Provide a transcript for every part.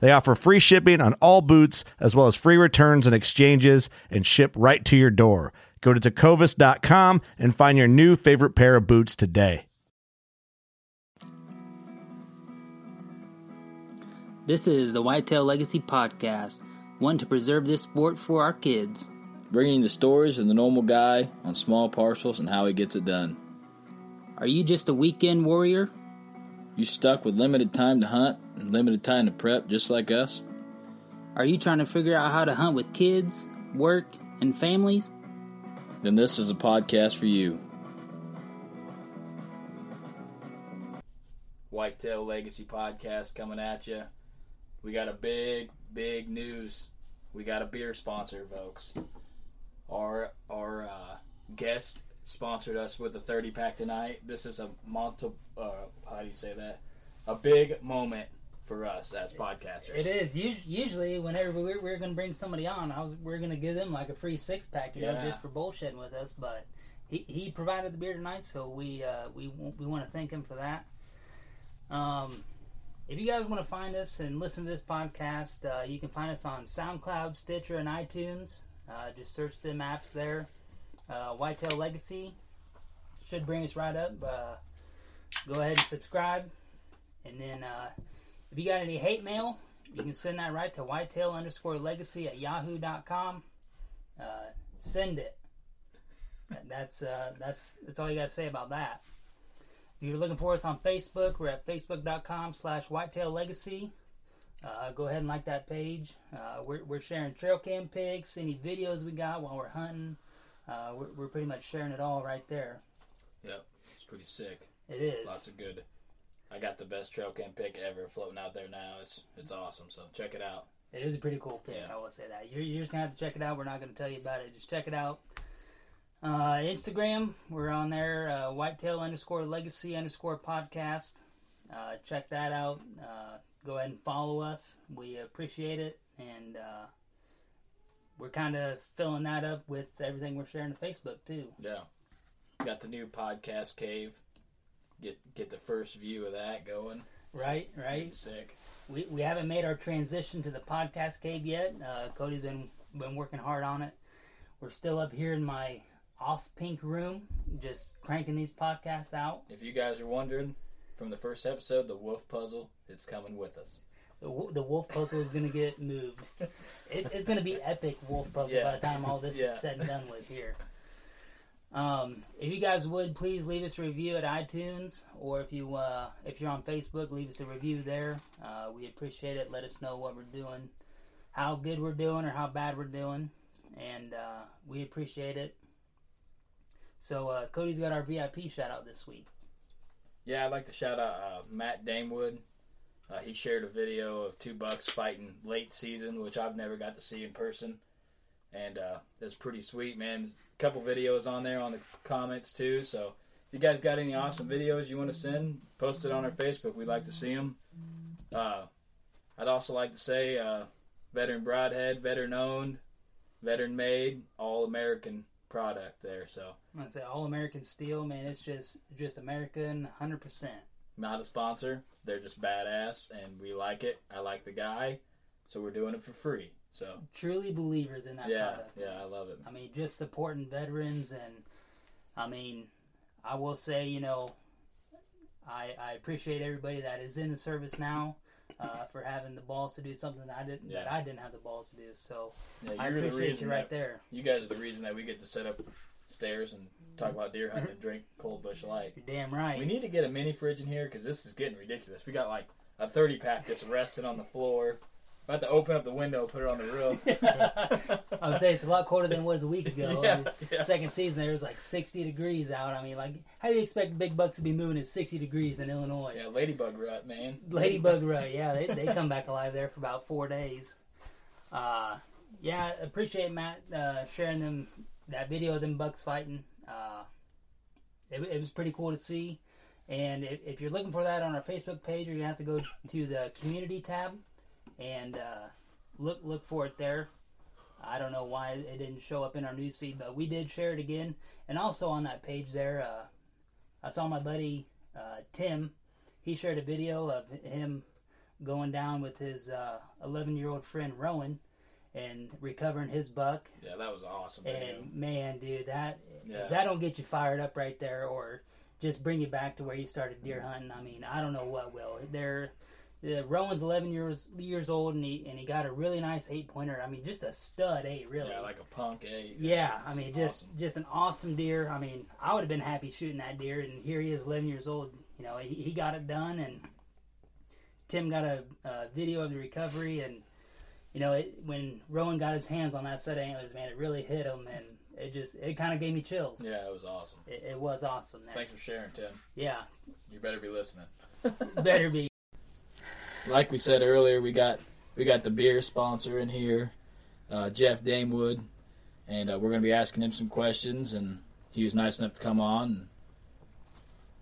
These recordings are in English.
They offer free shipping on all boots, as well as free returns and exchanges, and ship right to your door. Go to tecovas.com and find your new favorite pair of boots today. This is the Whitetail Legacy Podcast, one to preserve this sport for our kids. bringing the stories of the normal guy on small parcels and how he gets it done. Are you just a weekend warrior? You stuck with limited time to hunt and limited time to prep, just like us? Are you trying to figure out how to hunt with kids, work, and families? Then this is a podcast for you. Whitetail Legacy Podcast coming at you. We got a big, big news. We got a beer sponsor, folks. Our our uh, guest sponsored us with a 30 pack tonight. This is a multi, uh, how do you say that? A big moment for us as podcasters. It is. Usually, whenever we're, we're going to bring somebody on, I was we're going to give them like a free six pack, you know, just for bullshitting with us. But he, he provided the beer tonight, so we uh, we we want to thank him for that. Um, if you guys want to find us and listen to this podcast, uh, you can find us on SoundCloud, Stitcher, and iTunes. Uh, just search the maps there. Uh, Whitetail Legacy should bring us right up. Uh, go ahead and subscribe. And then uh, if you got any hate mail, you can send that right to whitetail underscore legacy at yahoo.com. Uh, send it. That's uh, that's that's all you got to say about that. If you're looking for us on Facebook, we're at facebook.com slash whitetail legacy. Uh, go ahead and like that page. Uh, we're, we're sharing trail cam pics, any videos we got while we're hunting. Uh, we're, we're pretty much sharing it all right there. Yep, it's pretty sick. It is. Lots of good. I got the best trail cam pick ever floating out there now. It's it's awesome. So check it out. It is a pretty cool thing. Yeah. I will say that. You're, you're just gonna have to check it out. We're not gonna tell you about it. Just check it out. Uh, Instagram, we're on there. Uh, whitetail underscore legacy underscore podcast. Uh, check that out. Uh, go ahead and follow us. We appreciate it, and uh, we're kind of filling that up with everything we're sharing to Facebook too. Yeah, got the new podcast cave. Get get the first view of that going. Right, right. Sick. We, we haven't made our transition to the podcast cave yet. Uh, Cody's been been working hard on it. We're still up here in my off pink room, just cranking these podcasts out. If you guys are wondering, from the first episode, the wolf puzzle, it's coming with us. The, the wolf puzzle is gonna get moved. It, it's gonna be epic wolf puzzle by the time all this Yeah. is said and done with here. Um, if you guys would please leave us a review at iTunes, or if you uh, if you're on Facebook, leave us a review there. Uh, we appreciate it. Let us know what we're doing, how good we're doing, or how bad we're doing, and uh, we appreciate it. So uh, Cody's got our VIP shout out this week. Yeah, I'd like to shout out uh, Matt Damewood. Uh, he shared a video of two bucks fighting late season, which I've never got to see in person, and uh, that's pretty sweet, man. A couple videos on there on the comments too. So if you guys got any awesome videos you want to send, post it on our Facebook. We'd like to see them. Uh, I'd also like to say, uh, veteran broadhead, veteran owned, veteran made, all American product there. So gonna say all American steel, man. It's just just American, hundred percent. not a sponsor. They're just badass, and we like it. I like the guy, so we're doing it for free. So Truly believers in that yeah, product. yeah, I love it. I mean, just supporting veterans, and I mean, I will say, you know, I I appreciate everybody that is in the service now uh, for having the balls to do something that I didn't that I didn't have the balls to do. So Yeah, I you're the appreciate reason you right that- there. You guys are the reason that we get to sit up stairs and talk about deer hunting and drink cold Busch Light. You're damn right. We need to get a mini fridge in here because this is getting ridiculous. We got like a 30 pack just resting on the floor. About to open up the window, put it on the roof. I would say it's a lot colder than it was a week ago. Yeah, I mean, yeah. Second season, there was like 60 degrees out. I mean, like, how do you expect big bucks to be moving at 60 degrees in Illinois? yeah, ladybug rut, man. Ladybug Rut, yeah, they, they come back alive there for about four days. Uh, yeah, appreciate Matt uh, sharing them that video of them bucks fighting. Uh, it, it was pretty cool to see. And if, if you're looking for that on our Facebook page, you're gonna have to go to the community tab and uh, look look for it there. I don't know why it didn't show up in our newsfeed, but we did share it again. And also on that page there, uh, I saw my buddy uh, Tim. He shared a video of him going down with his 11 year old friend Rowan and recovering his buck. Yeah, that was awesome. video. And man, dude, that Yeah. that don't get you fired up right there, or just bring you back to where you started deer hunting. I mean, I don't know what will. They're the Rowan's 11 years years old, and he and he got a really nice eight pointer. I mean, just a stud eight, really. Yeah, like a punk eight. Yeah, I mean, just Awesome. just an awesome deer. I mean, I would have been happy shooting that deer, and here he is, 11 years old. You know, he, he got it done, and Tim got a, a video of the recovery, and you know, it, when Rowan got his hands on that set of antlers, man, it really hit him, and it just it kind of gave me chills. Yeah, it was awesome. It, it was awesome. There. Thanks for sharing, Tim. Yeah, You better be listening. better be. Like we said earlier, we got we got the beer sponsor in here, uh, Jeff Damewood, and uh, we're going to be asking him some questions. And he was nice enough to come on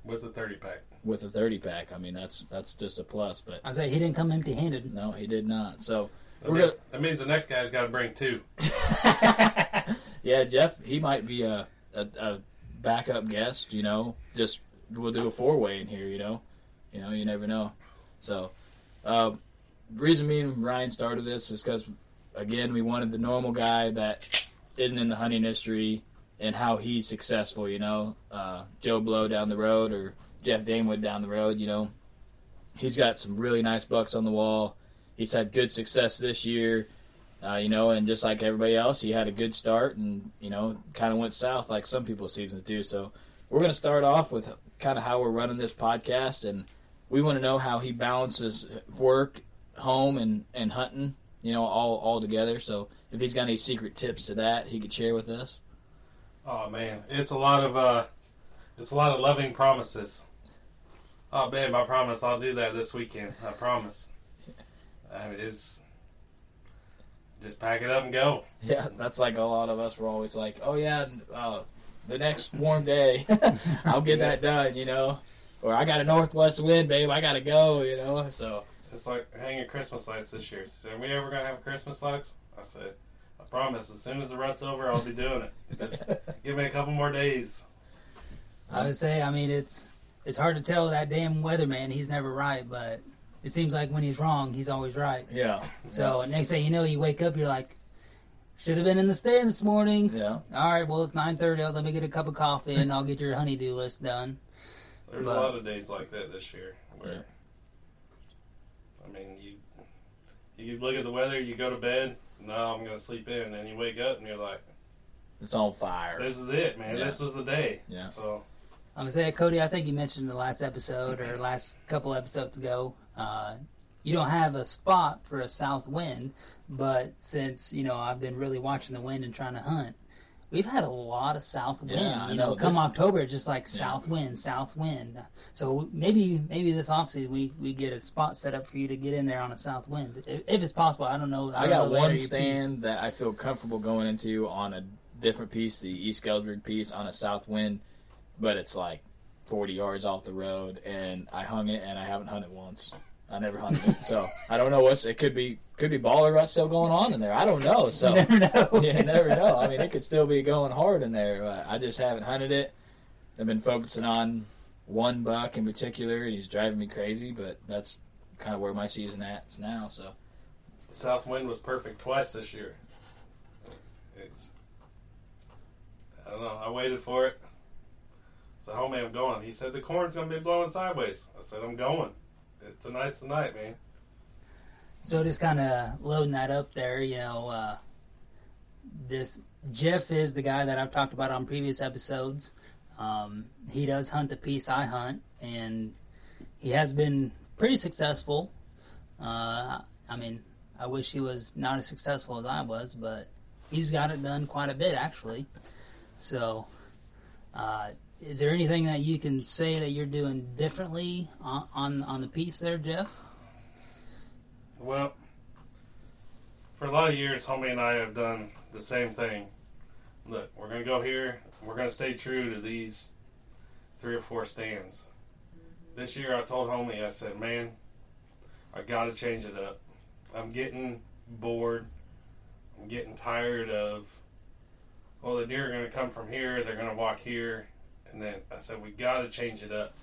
with a 30 pack. with a thirty pack. I mean, that's that's just a plus. But I say he didn't come empty-handed. no, he did not. So That, We're means, that means the next guy's got to bring two. yeah, Jeff, he might be a, a, a backup guest. You know, just we'll do a four way in here. You know, you know, you never know. So, uh, reason me and Ryan started this is because again, we wanted the normal guy that isn't in the hunting industry and how he's successful. You know, uh, Joe Blow down the road or Jeff Damewood down the road. You know, he's got some really nice bucks on the wall. He's had good success this year. Uh, you know, and just like everybody else, he had a good start, and you know, kind of went south like some people's seasons do. So, we're going to start off with kind of how we're running this podcast, and we want to know how he balances work, home, and and hunting. You know, all all together. So, if he's got any secret tips to that, he could share with us. Oh man, it's a lot of uh, it's a lot of loving promises. Oh babe, I promise I'll do that this weekend. I promise. I mean, it's just pack it up and go. Yeah, that's like a lot of us. We're always like, oh yeah, uh, the next warm day, I'll get that done. You know, or I got a northwest wind, babe. I gotta go. You know, so. It's like hanging Christmas lights this year. She said, "Are we ever gonna have Christmas lights?" I said, "I promise. As soon as the rut's over, I'll be doing it. Just give me a couple more days." I would say, I mean, it's it's hard to tell that damn weatherman. He's never right, but it seems like when he's wrong, he's always right. Yeah. So next thing you know, you wake up, you're like, should have been in the stand this morning. Yeah. All right, well it's nine thirty. Let me get a cup of coffee and I'll get your honeydew list done. There's But- a lot of days like that this year where, Yeah. I mean, you you look at the weather, you go to bed. No, I'm gonna sleep in, and then you wake up and you're like, It's on fire. "This is it, man. Yeah. This was the day." Yeah. So I'm gonna say, Cody. I think you mentioned in the last episode or last couple episodes ago. Uh, you don't have a spot for a south wind, but since you know I've been really watching the wind and trying to hunt, we've had a lot of south wind. Yeah, you know, know. come This- October, just like south wind, south wind. So maybe maybe this offseason we we get a spot set up for you to get in there on a south wind, if, if it's possible. I don't know. I don't got know one your piece. stand that I feel comfortable going into on a different piece, the East Galesburg piece on a south wind, but it's like 40 yards off the road, and I hung it and I haven't hunted once. I never hunted it, so I don't know what's. It could be could be baller rut still going on in there. I don't know. So You never know. yeah, never know. I mean, it could still be going hard in there. But I just haven't hunted it. I've been focusing on one buck in particular, and he's driving me crazy. But that's kind of where my season at now. So South wind was perfect twice this year. It's, I don't know. I waited for it. So, homie, I'm going. He said the corn's gonna be blowing sideways. I said I'm going. Tonight's the night, man. So just kind of loading that up there, you know, uh, this Jeff is the guy that I've talked about on previous episodes. Um, he does hunt the piece I hunt, and he has been pretty successful. Uh, I mean, I wish he was not as successful as I was, but he's got it done quite a bit actually. So, uh, is there anything that you can say that you're doing differently on on, on the piece there, Jeff? Well, for a lot of years, homie and I have done the same thing. Look, we're gonna go here. We're gonna stay true to these three or four stands. This year, I told homie, I said, "Man, I gotta change it up. I'm getting bored. I'm getting tired of. Well, the deer are gonna come from here. They're gonna walk here, and then I said we gotta change it up.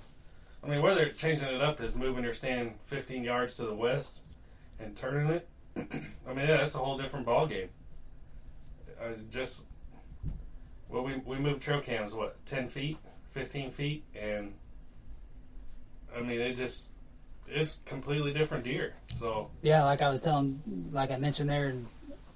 I mean, whether changing it up is moving your stand 15 yards to the west." and turning it, I mean, yeah, that's a whole different ball game. I uh, just, well, we we moved trail cams what ten feet, fifteen feet, and I mean, it just it's completely different deer. So Yeah, like I was telling, like I mentioned there in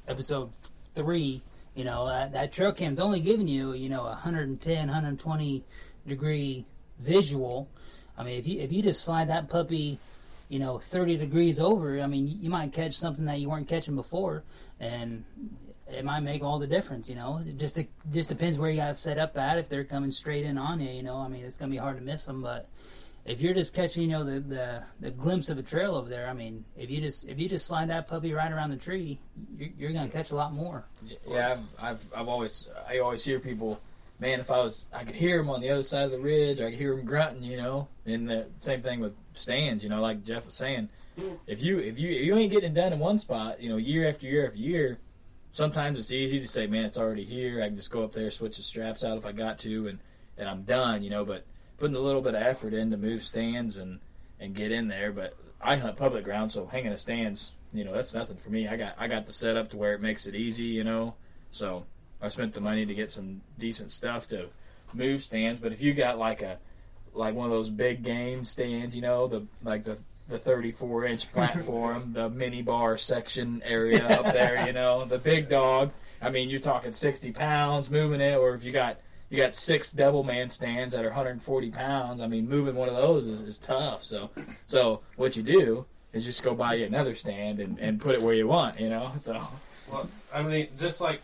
episode three, you know, that, that trail cam's only giving you, you know, a 110, 120 degree visual. I mean, if you if you just slide that puppy, you know, 30 degrees over, I mean, you might catch something that you weren't catching before, and it might make all the difference. You know, it just it just depends where you got set up at. If they're coming straight in on you, you know, I mean, it's gonna be hard to miss them, but if you're just catching, you know, the, the the glimpse of a trail over there, I mean, if you just if you just slide that puppy right around the tree, you're, you're gonna catch a lot more. Yeah, I've, I've, I've always, I always hear people, man, if I was, I could hear him on the other side of the ridge, I could hear him grunting, you know. And the same thing with stands, you know, like Jeff was saying, if you, if you, if you ain't getting done in one spot, you know, year after year after year, sometimes it's easy to say, man, it's already here. I can just go up there, switch the straps out if I got to, and and I'm done, you know. But putting a little bit of effort in to move stands and and get in there. But I hunt public ground, so hanging a stands, you know, that's nothing for me. I got I got the setup to where it makes it easy, you know. So I spent the money to get some decent stuff to move stands. But if you got like a like one of those big game stands, you know, the like the the 34 inch platform, the mini bar section area up there, you know, the big dog. I mean, you're talking 60 pounds moving it, or if you got you got six double man stands that are 140 pounds. I mean, moving one of those is, is tough. So, so what you do is just go buy you another stand and, and put it where you want, you know. So, Well, I mean, just like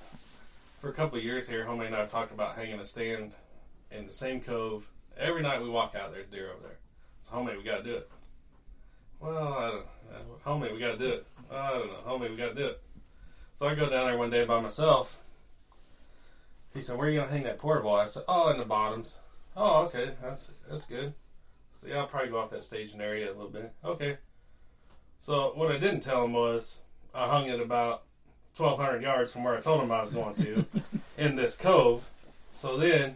for a couple of years here, homie and I have talked about hanging a stand in the same cove. Every night we walk out there, deer over there. So, homie, we got to do it. Well, I don't know. Homie, we got to do it. I don't know. Homie, we got to do it. So I go down there one day by myself. He said, "Where are you gonna hang that portable?" I said, "Oh, in the bottoms." Oh, okay, that's that's good. So yeah, I'll probably go off that staging area a little bit. Okay. So what I didn't tell him was I hung it about 1,200 yards from where I told him I was going to in this cove. So then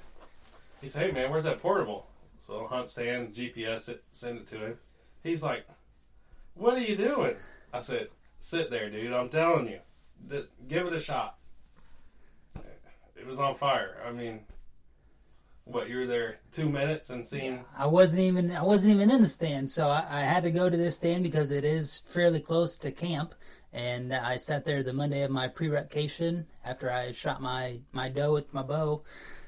he said, "Hey man, where's that portable?" So I hunt stand, GPS it, send it to him. He's like, "What are you doing?" I said, "Sit there, dude. I'm telling you, just give it a shot." It was on fire. I mean, what you were there two minutes and seen I wasn't even I wasn't even in the stand, so I, I had to go to this stand because it is fairly close to camp. And I sat there the Monday of my pre-recation after I shot my my doe with my bow.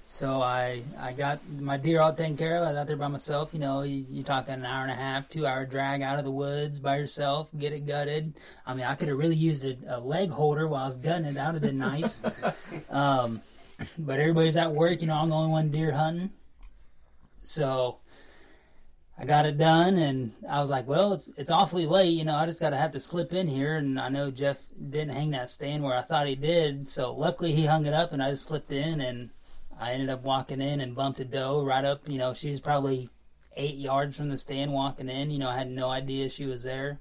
So I I got my deer all taken care of. I was out there by myself. You know, you, you're talking an hour and a half, two hour drag out of the woods by yourself, get it gutted. I mean, I could have really used a, a leg holder while I was gutting it. That would have been nice. um, but everybody's at work. You know, I'm the only one deer hunting. So I got it done, and I was like, well, it's it's awfully late. You know, I just got to have to slip in here. And I know Jeff didn't hang that stand where I thought he did. So luckily he hung it up, and I just slipped in, and I ended up walking in and bumped a doe right up. You know, she was probably eight yards from the stand walking in. You know, I had no idea she was there.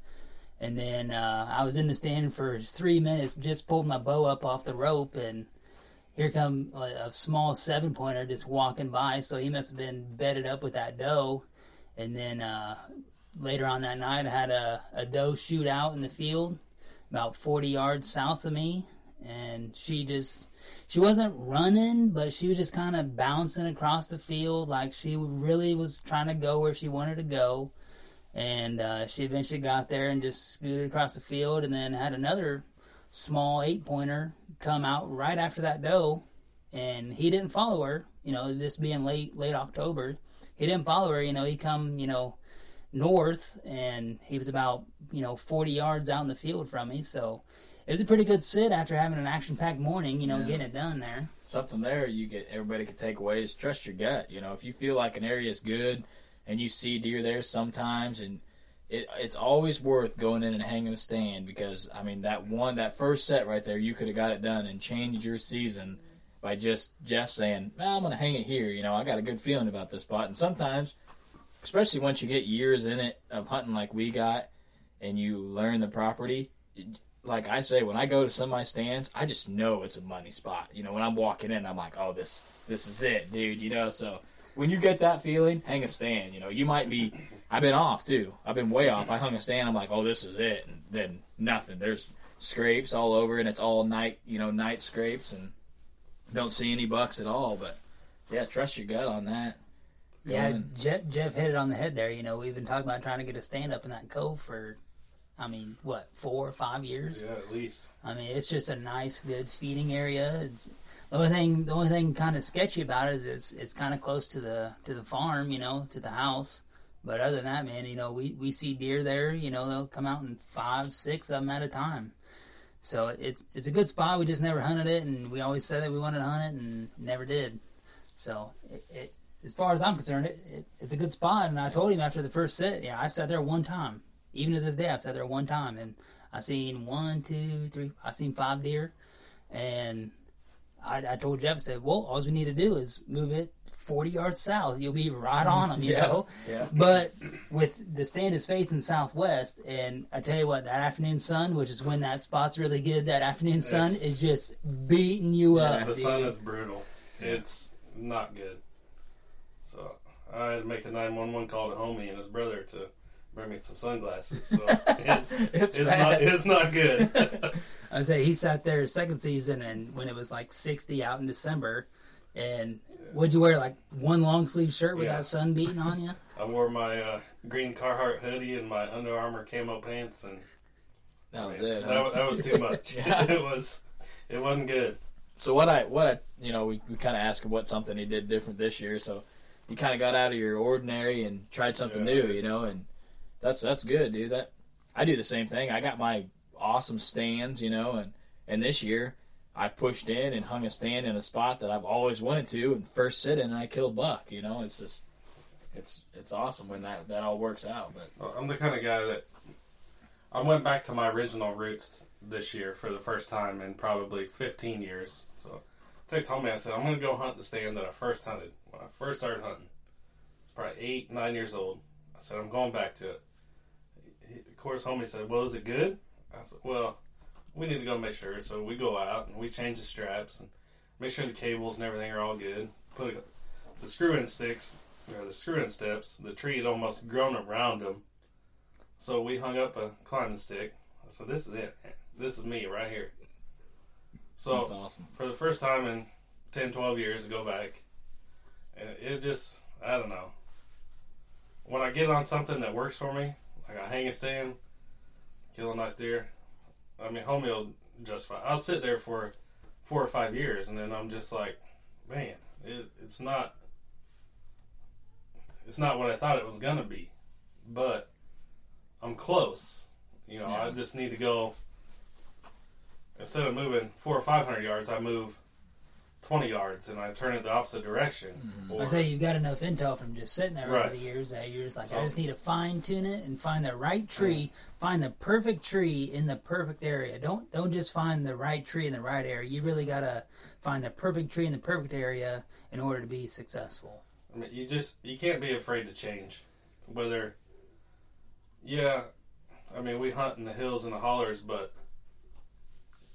And then uh, I was in the stand for three minutes, just pulled my bow up off the rope, and here come a, small seven pointer just walking by. So he must have been bedded up with that doe. And then uh, later on that night, I had a, a doe shoot out in the field about 40 yards south of me. And she just, she wasn't running, but she was just kind of bouncing across the field like she really was trying to go where she wanted to go. And uh, she eventually got there and just scooted across the field and then had another small eight pointer come out right after that doe. And he didn't follow her, you know, this being late, late October. He didn't follow her, you know, he come, you know, north and he was about, you know, 40 yards out in the field from me. So it was a pretty good sit after having an action packed morning, you know, Yeah. getting it done there. something there you get everybody can take away is trust your gut. You know, if you feel like an area is good and you see deer there sometimes and it, it's always worth going in and hanging a stand because I mean that one that first set right there you could have got it done and changed your season by just Jeff saying, well, I'm gonna hang it here, you know, I got a good feeling about this spot and sometimes especially once you get years in it of hunting like we got and you learn the property like I say, when I go to some of my stands, I just know it's a money spot. You know, when I'm walking in, I'm like, oh, this this is it, dude. You know, so when you get that feeling, hang a stand. You know, you might be. I've been off too. I've been way off. I hung a stand. I'm like, oh, this is it, and then nothing. There's scrapes all over, and it's all night. You know, night scrapes, and don't see any bucks at all. But yeah, trust your gut on that. Yeah, Going- Jeff, Jeff hit it on the head there. You know, we've been talking about trying to get a stand up in that cove for, I mean, what, four or five years? Yeah, at least. I mean, it's just a nice, good feeding area. It's the only thing, the only thing kind of sketchy about it is it's it's kind of close to the to the farm, you know, to the house. But other than that, man, you know, we we see deer there. You know, they'll come out in five, six of them at a time. So it's it's a good spot. We just never hunted it, and we always said that we wanted to hunt it, and never did. So it, it as far as I'm concerned, it, it, it's a good spot. And I told him after the first sit, yeah, I sat there one time. Even to this day, I've sat there one time, and I seen one, two, three. I seen five deer, and I, I told Jeff, I said, "Well, all we need to do is move it 40 yards south. You'll be right mm-hmm. on them, you Yeah, know." yeah. But with the stand is facing southwest, and I tell you what, that afternoon sun, which is when that spot's really good, that afternoon sun Yes. is just beating you Yeah. up. The dude. sun is brutal. It's not good. So I had to make a 911 call to homie and his brother to bring me some sunglasses. So it's It's it's, not it's not good. I say he sat there second season, and when it was like 60 out in December, and would you wear like one long sleeve shirt with Yeah. that sun beating on you? I wore my uh, green Carhartt hoodie and my Under Armour camo pants, and That was it. that, huh? wa- that was too much. Yeah. it was it wasn't good. So what I what I you know we, we kind of asked him what something he did different this year. So you kind of got out of your ordinary and tried something Yeah. new, you know, and that's that's good, dude. That I do the same thing. I got my awesome stands, you know, and and this year I pushed in and hung a stand in a spot that I've always wanted to, and first sit in and I killed buck. You know, it's just it's it's awesome when that that all works out. But I'm the kind of guy that I went back to my original roots this year for the first time in probably 15 years. So I texted homie, I said, I'm going to go hunt the stand that I first hunted when I first started hunting. It's probably eight, nine years old. I said, I'm going back to it. Of course, homie said, Well, is it good? I said, Well, we need to go make sure. So we go out and we change the straps and make sure the cables and everything are all good. Put a, the screw in sticks, or the screw in steps, the tree had almost grown around them. So we hung up a climbing stick. So This is it. This is me right here. So awesome. for the first time in 10, 12 years to go back. And it just, I don't know. When I get on something that works for me, like I hang a stand, kill a nice deer, I mean, homie will just fine. I'll sit there for four or five years, and then I'm just like, man, it, it's not, it's not what I thought it was gonna be, but I'm close. You know, I just need to go instead of moving four or five hundred yards, I move twenty yards and I turn it the opposite direction. Mm-hmm. Or, I say you've got enough intel from just sitting there over the years that you're just like, I just need to fine tune it and find the right tree, find the perfect tree in the perfect area. Don't don't just find the right tree in the right area. You really mm-hmm. gotta find the perfect tree in the perfect area in order to be successful. I mean, you just you can't be afraid to change. Whether, yeah, I mean, we hunt in the hills and the hollers, but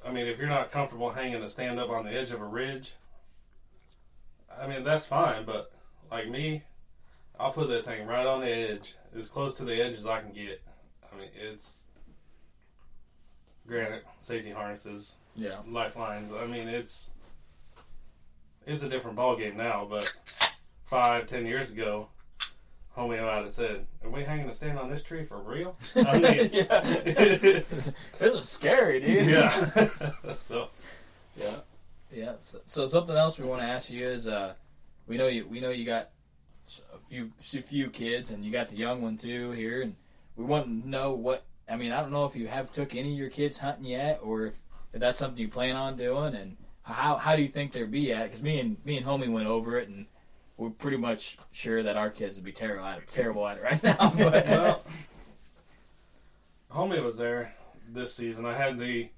I mean, if you're not comfortable hanging a stand up on the edge of a ridge, I mean, that's fine. But like me, I'll put that thing right on the edge, as close to the edge as I can get. I mean, it's granite safety harnesses, Yeah. lifelines. I mean, it's it's a different ball game now. But five, ten years ago, homie might have said, "Are we hanging a stand on this tree for real?" I mean, yeah. this is scary, dude. yeah. so Yeah, yeah. So, so something else we want to ask you is, uh, we know you we know you got a few a few kids, and you got the young one too here, and we want to know what. I mean, I don't know if you have took any of your kids hunting yet, or if, if that's something you plan on doing, and how how do you think they'll be at? Because me and me and homie went over it, and we're pretty much sure that our kids would be terrible at it, terrible at it right now. But well, homie was there this season. I had the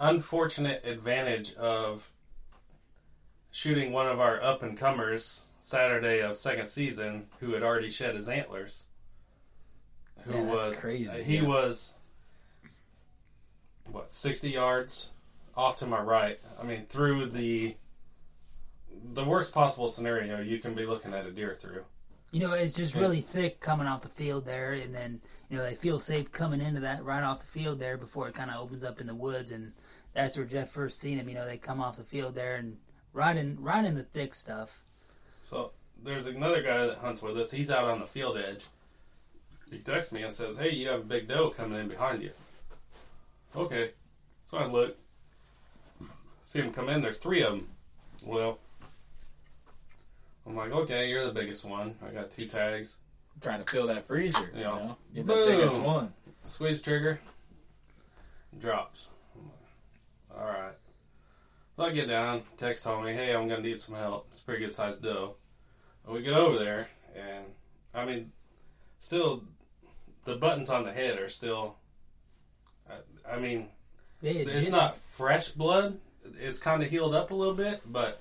unfortunate advantage of shooting one of our up and comers Saturday of second season, who had already shed his antlers. Who Man, was crazy, He yeah. was what sixty yards off to my right. I mean, through the the worst possible scenario you can be looking at a deer through. You know, it's just really thick coming off the field there, and then you know they feel safe coming into that right off the field there before it kind of opens up in the woods, and that's where Jeff first seen him. You know, they come off the field there and right in right in the thick stuff. So there's another guy that hunts with us. He's out on the field edge. He texts me and says, "Hey, you have a big doe coming in behind you." Okay, so I look, see him come in. There's three of them. Well, I'm like, "Okay, you're the biggest one. I got two tags. trying to fill that freezer, you Yeah. know, get the biggest one. Squeeze trigger, drops. Like, All right. So I get down, text homie, hey, I'm gonna need some help. It's a pretty good sized doe. And we get over there, and I mean, still, the buttons on the head are still. I, I mean, Yeah, it's Jeff- not fresh blood. It's kind of healed up a little bit, but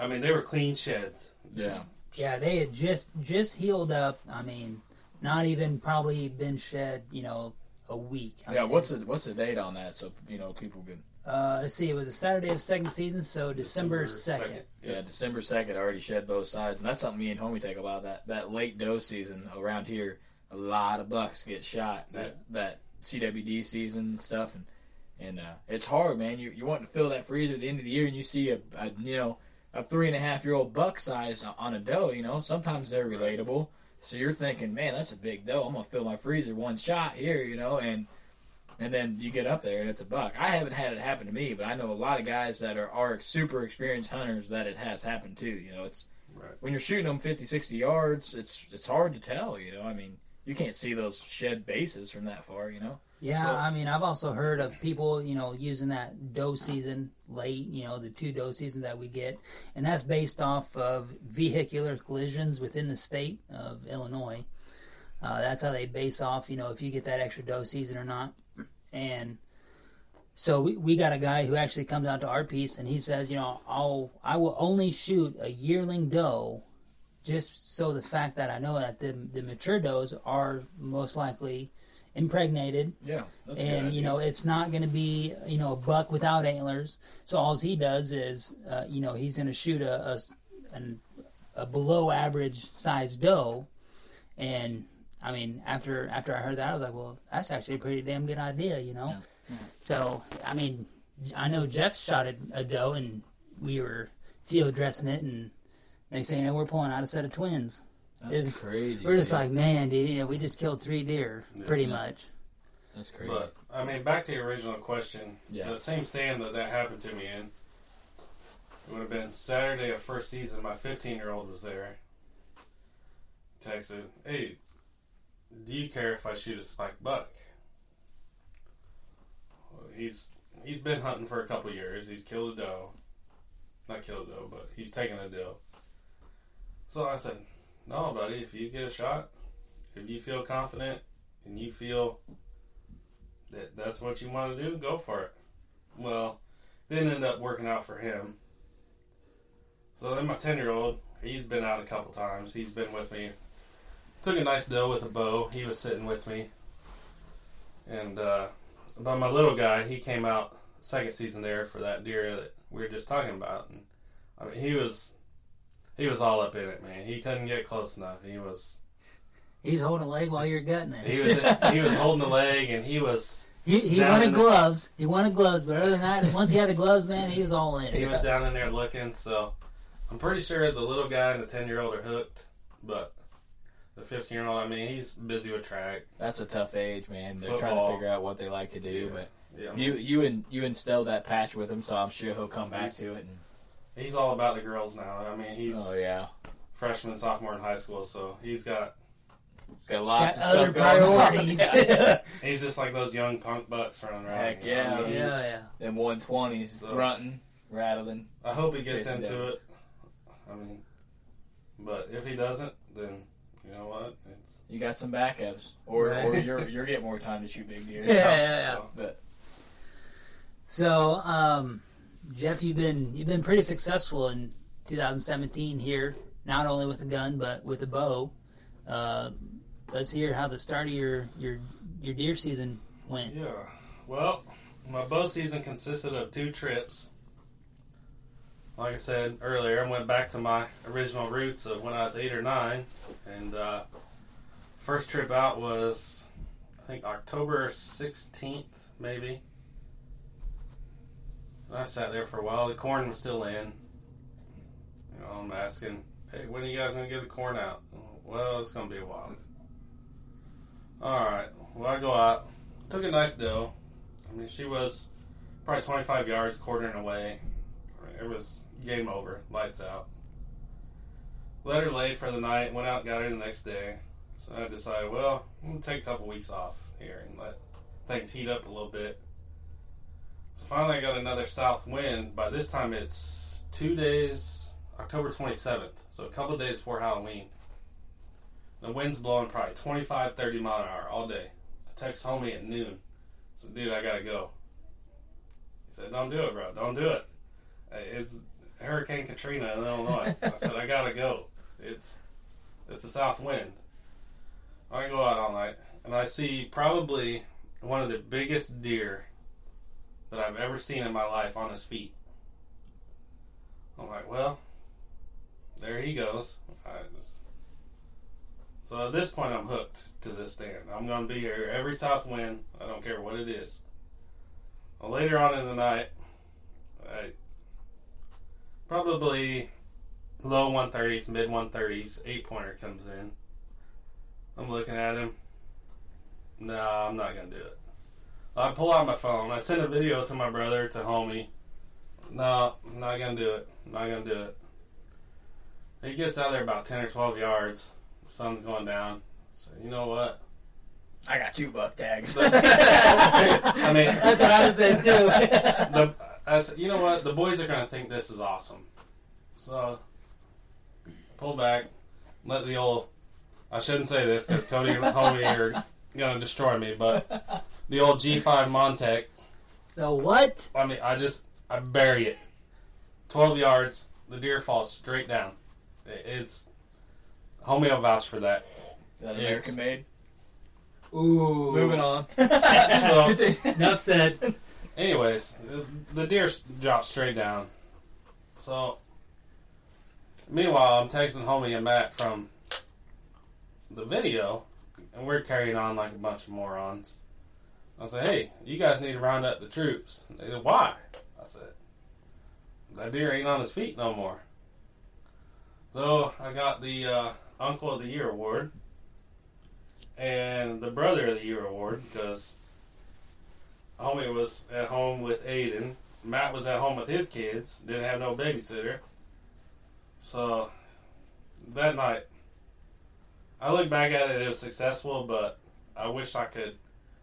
I mean, they were clean sheds. Yeah. Yeah, they had just just healed up. I mean, not even probably been shed. You know, a week. I Yeah, mean, what's the what's the date on that so you know people can Uh, let's see. It was a Saturday of second season, so December second. yeah, December second already shed both sides, and that's something me and homie take about that that late doe season around here. A lot of bucks get shot that that CWD season and stuff, and and uh, it's hard, man. You you want to fill that freezer at the end of the year, and you see a, a you know a three and a half year old buck size on a doe. You know, sometimes they're relatable. So you're thinking, man, that's a big doe. I'm gonna fill my freezer one shot here, you know, and and then you get up there and it's a buck. I haven't had it happen to me, but I know a lot of guys that are, are super experienced hunters that it has happened to. You know, it's Right. when you're shooting them 50, 60 yards, it's it's hard to tell. You know, I mean, you can't see those shed bases from that far. You know, Yeah, So- I mean, I've also heard of people, you know, using that doe season late, you know, the two doe seasons that we get, and that's based off of vehicular collisions within the state of Illinois. Uh, that's how they base off, you know, if you get that extra doe season or not. And so we, we got a guy who actually comes out to our piece and he says, you know, I'll I will only shoot a yearling doe just so the fact that I know that the the mature does are most likely impregnated. Yeah, that's a good and you know it's not going to be you know a buck without antlers. So all he does is uh, you know he's going to shoot a, a, an- a below average size doe. And i mean after after i heard that i was like well that's actually a pretty damn good idea you know? So i mean i know jeff shot a, a doe and we were field dressing it and they say you know we're pulling out a set of twins that's it's- crazy. we're just like man dude you know, we just killed three deer pretty much that's crazy. But I mean, back to your original question. Yeah. The same stand that that happened to me in. It would have been Saturday of first season. My 15 year old was there. Texted, "Hey, do you care if I shoot a spike buck?" Well, he's he's been hunting for a couple years. He's killed a doe, not killed a doe, but he's taken a doe. So I said, "No, buddy. If you get a shot, if you feel confident and you feel that that's what you want to do, go for it. Well, didn't end up working out for him. So then my 10 year old, he's been out a couple times. He's been with me. Took a nice doe with a bow. He was sitting with me. And uh, about my little guy, he came out second season there for that deer that we were just talking about. And I mean, he was he was all up in it, man. He couldn't get close enough. He was He's holding a leg while you're gutting it. he was he was holding a leg, and he was He, he wanted in the- gloves. He wanted gloves, but other than that, once he had the gloves, man, he was all in. he was down in there looking. So I'm pretty sure the little guy and the ten year old are hooked, but the fifteen year old, I mean, he's busy with track. That's a tough age, man. They're trying to figure out what they like to do, but Yeah, you you and you instilled that patch with him, so I'm sure he'll come back to it. And, he's all about the girls now. I mean, he's oh yeah, freshman, sophomore in high school, so he's got he's got Got lots of other stuff going on. priorities. yeah, he's just like those young punk bucks running around. Heck you know? yeah. I he's- yeah. Them 120s, So- grunting, rattling. I hope he gets Chasing into down. it. I mean, but if he doesn't, then you know what? It's, You got some backups, or Right. or you're you're getting more time to shoot big deer. Yeah, so- yeah, yeah. so, But So, um, Jeff, you've been you've been pretty successful in 2017 here, not only with the gun but with the bow. Uh, let's hear how the start of your your your deer season went. Yeah. Well, my bow season consisted of two trips. Like I said earlier, I went back to my original roots of when I was eight or nine, and uh, first trip out was I think October sixteenth, maybe. I sat there for a while. The corn was still in. You know, I'm asking, "Hey, when are you guys gonna get the corn out?" Well, it's gonna be a while. All right. Well, I go out. Took a nice doe. I mean, she was probably 25 yards, quartering away. It was game over, lights out. Let her lay for the night. Went out, got her the next day. So I decided, well, I'm gonna take a couple weeks off here and let things heat up a little bit. So finally, I got another south wind. By this time, it's two days, October 27th. So a couple days before Halloween. The wind's blowing probably 25, 30 mile an hour all day. I text homie at noon. So, dude, I gotta go. He said, don't do it, bro. Don't do it. It's Hurricane Katrina in Illinois. I said, I gotta go. It's it's a south wind. I go out all night and I see probably one of the biggest deer that I've ever seen in my life on his feet. I'm like, well, there he goes. So at this point, I'm hooked to this stand. I'm going to be here every south wind. I don't care what it is. Well, later on in the night, I probably low 130s, mid 130s, eight pointer comes in. I'm looking at him. No, I'm not going to do it. I pull out my phone. I send a video to my brother, to homie. No, I'm not going to do it. I'm not going to do it. He gets out there about 10 or 12 yards. The sun's going down. So, you know what? I got two buck tags. I mean, That's what I would say too. the, I said, you know what? The boys are to think this is awesome. So, pull back, let the old. I shouldn't say this because Cody and homie are going to destroy me, but the old G5 Montec. the what? I mean, I just I bury it. Twelve yards, the deer falls straight down. It's homie will vouch for that. that Yes. American made. Ooh. Moving on. So- Enough said. Anyways, the, the deer s- dropped straight down. So, meanwhile, I'm texting homie and Matt from the video, and we're carrying on like a bunch of morons. I said, "Hey, you guys need to round up the troops." They said, "Why?" I said, "That deer ain't on his feet no more." So I got the uh, Uncle of the Year award and the Brother of the Year award because homie was at home with Aiden. Matt was at home with his kids. Didn't have no babysitter. So that night, I look back at it. It was successful, but I wish I could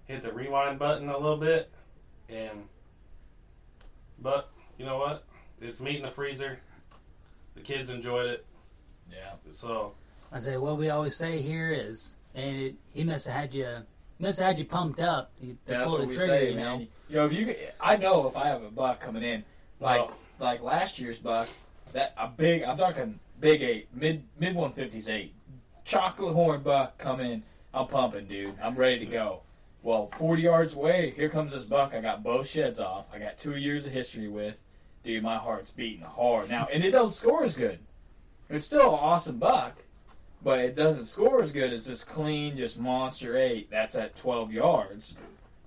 hit the rewind button a little bit. And but you know what? It's meat in the freezer. The kids enjoyed it. Yeah. So I say what we always say here is, and it, he must have had you, must have had you pumped up to That's pull what the we trigger. say, you know. man. You know, if you, I know if I have a buck coming in, like Well- like last year's buck, that a big, I'm talking big eight, mid mid one fifties eight, chocolate horn buck coming in. I'm pumping, dude. I'm ready to go. Well, 40 yards away, here comes this buck. I got both sheds off. I got two years of history with. Dude, my heart's beating hard now, and it don't score as good. It's still an awesome buck, but it doesn't score as good as this clean, just monster eight. That's at 12 yards.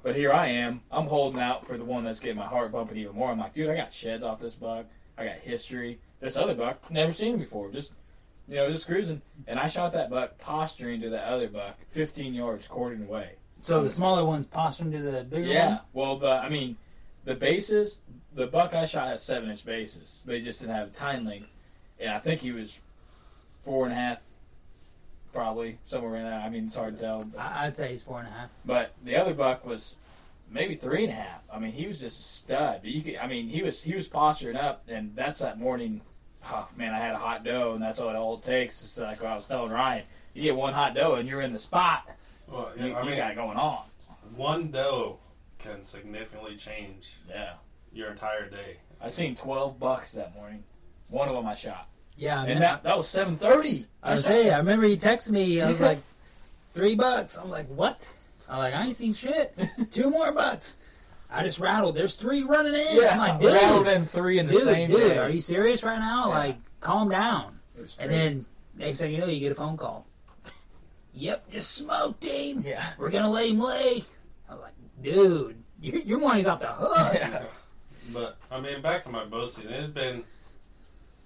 But here I am. I'm holding out for the one that's getting my heart bumping even more. I'm like, dude, I got sheds off this buck. I got history. This other buck, never seen him before. Just, you know, just cruising. And I shot that buck posturing to that other buck, 15 yards, quartering away. So the smaller one's posturing to the bigger Yeah. one. Yeah. Well, the I mean, the bases, the buck I shot has seven inch bases, but he just didn't have tine length, and I think he was four and a half, probably somewhere in there. I mean, it's hard to tell. But, I- I'd say he's four and a half. but the other buck was maybe three and a half. I mean, he was just a stud. But you could, I mean, he was he was posturing up, and that's that morning. Oh man, I had a hot doe, and that's all it all takes. It's like what I was telling Ryan. You get one hot doe, and you're in the spot. Well, You, yeah, I you mean, got going on. one doe can significantly change Yeah. your entire day. I seen twelve bucks that morning. One of them I shot, Yeah, I mean, and that that was seven thirty. I was saying, I remember he texted me. I was like, three bucks. I'm like, what? I'm like, I ain't seen shit. Two more bucks. I just rattled. There's three running in. Yeah, I'm like, I rattled in three in the dude, same dude, day. are you serious right now? Yeah. Like, calm down. And then next thing you know, you get a phone call. Yep, just smoked him. yeah, We're gonna let him lay. I was like, dude, your, your money's off the hook. yeah, But I mean, back to my bow season. It has been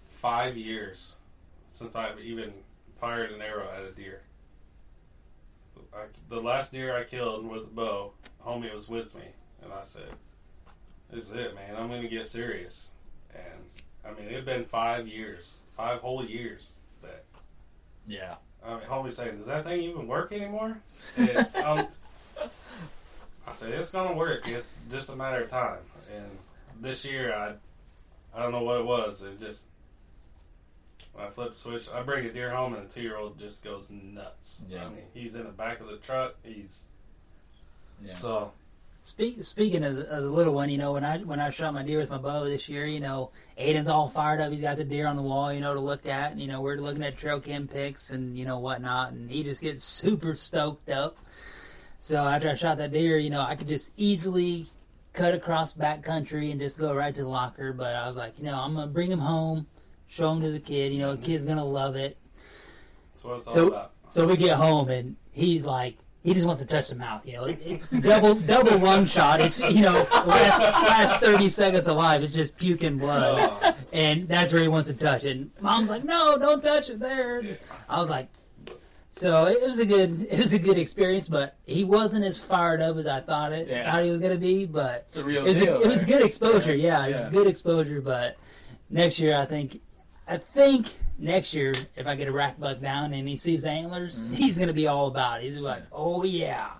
five years since I've even fired an arrow at a deer. I, the last deer I killed with a bow, homie was with me, and I said, "This is it, man. I'm going to get serious." And I mean, it had been five years, five whole years that yeah. I mean, homie saying, "Does that thing even work anymore?" And, um, I said, "It's gonna work. It's just a matter of time." And this year, I, I don't know what it was. It just when I flip the switch, I bring a deer home, and the two-year-old just goes nuts. Yeah. I mean, he's in the back of the truck. He's Yeah. so Speak, speaking of the, of the little one, you know, when I when I shot my deer with my bow this year, you know, Aiden's all fired up. He's got the deer on the wall, you know, to look at. And, you know, we're looking at trail cam pics and you know whatnot, and he just gets super stoked up. So after I shot that deer, you know, I could just easily cut across back country and just go right to the locker. But I was like, you know, I'm gonna bring him home, show him to the kid. You know, the mm-hmm. kid's gonna love it. that's what it's all So- about. So we get home and he's like, he just wants to touch the mouth. You know, it, it, double double lung shot. It's you know last last thirty seconds alive. It's just puking blood, Oh, and that's where he wants to touch it. And mom's like, no, don't touch it there. I was like, so it was a good it was a good experience, but he wasn't as fired up as I thought it Yeah. thought he was gonna be. But It's a real it was, deal. a, it was good exposure. Yeah, it was Yeah. good exposure. But next year, I think, I think next year, if I get a rack buck down and he sees the antlers, Mm-hmm. he's gonna be all about it. He's like, oh yeah.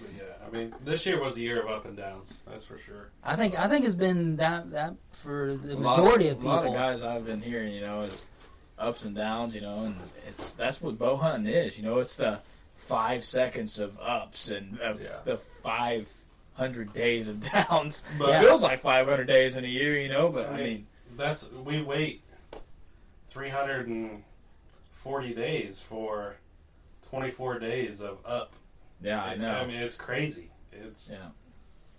but yeah, I mean, this year was a year of up and downs. That's for sure. I think I think it's been that that for the A majority of a people. A lot of guys I've been hearing, you know, is ups and downs, you know, and it's that's what bow hunting is. You know, it's the five seconds of ups and uh, Yeah. the five hundred days of downs. But- it feels like five hundred days in a year, you know. But I mean, that's we wait 340 days for 24 days of up. yeah, I know. I mean, it's crazy. It's Yeah.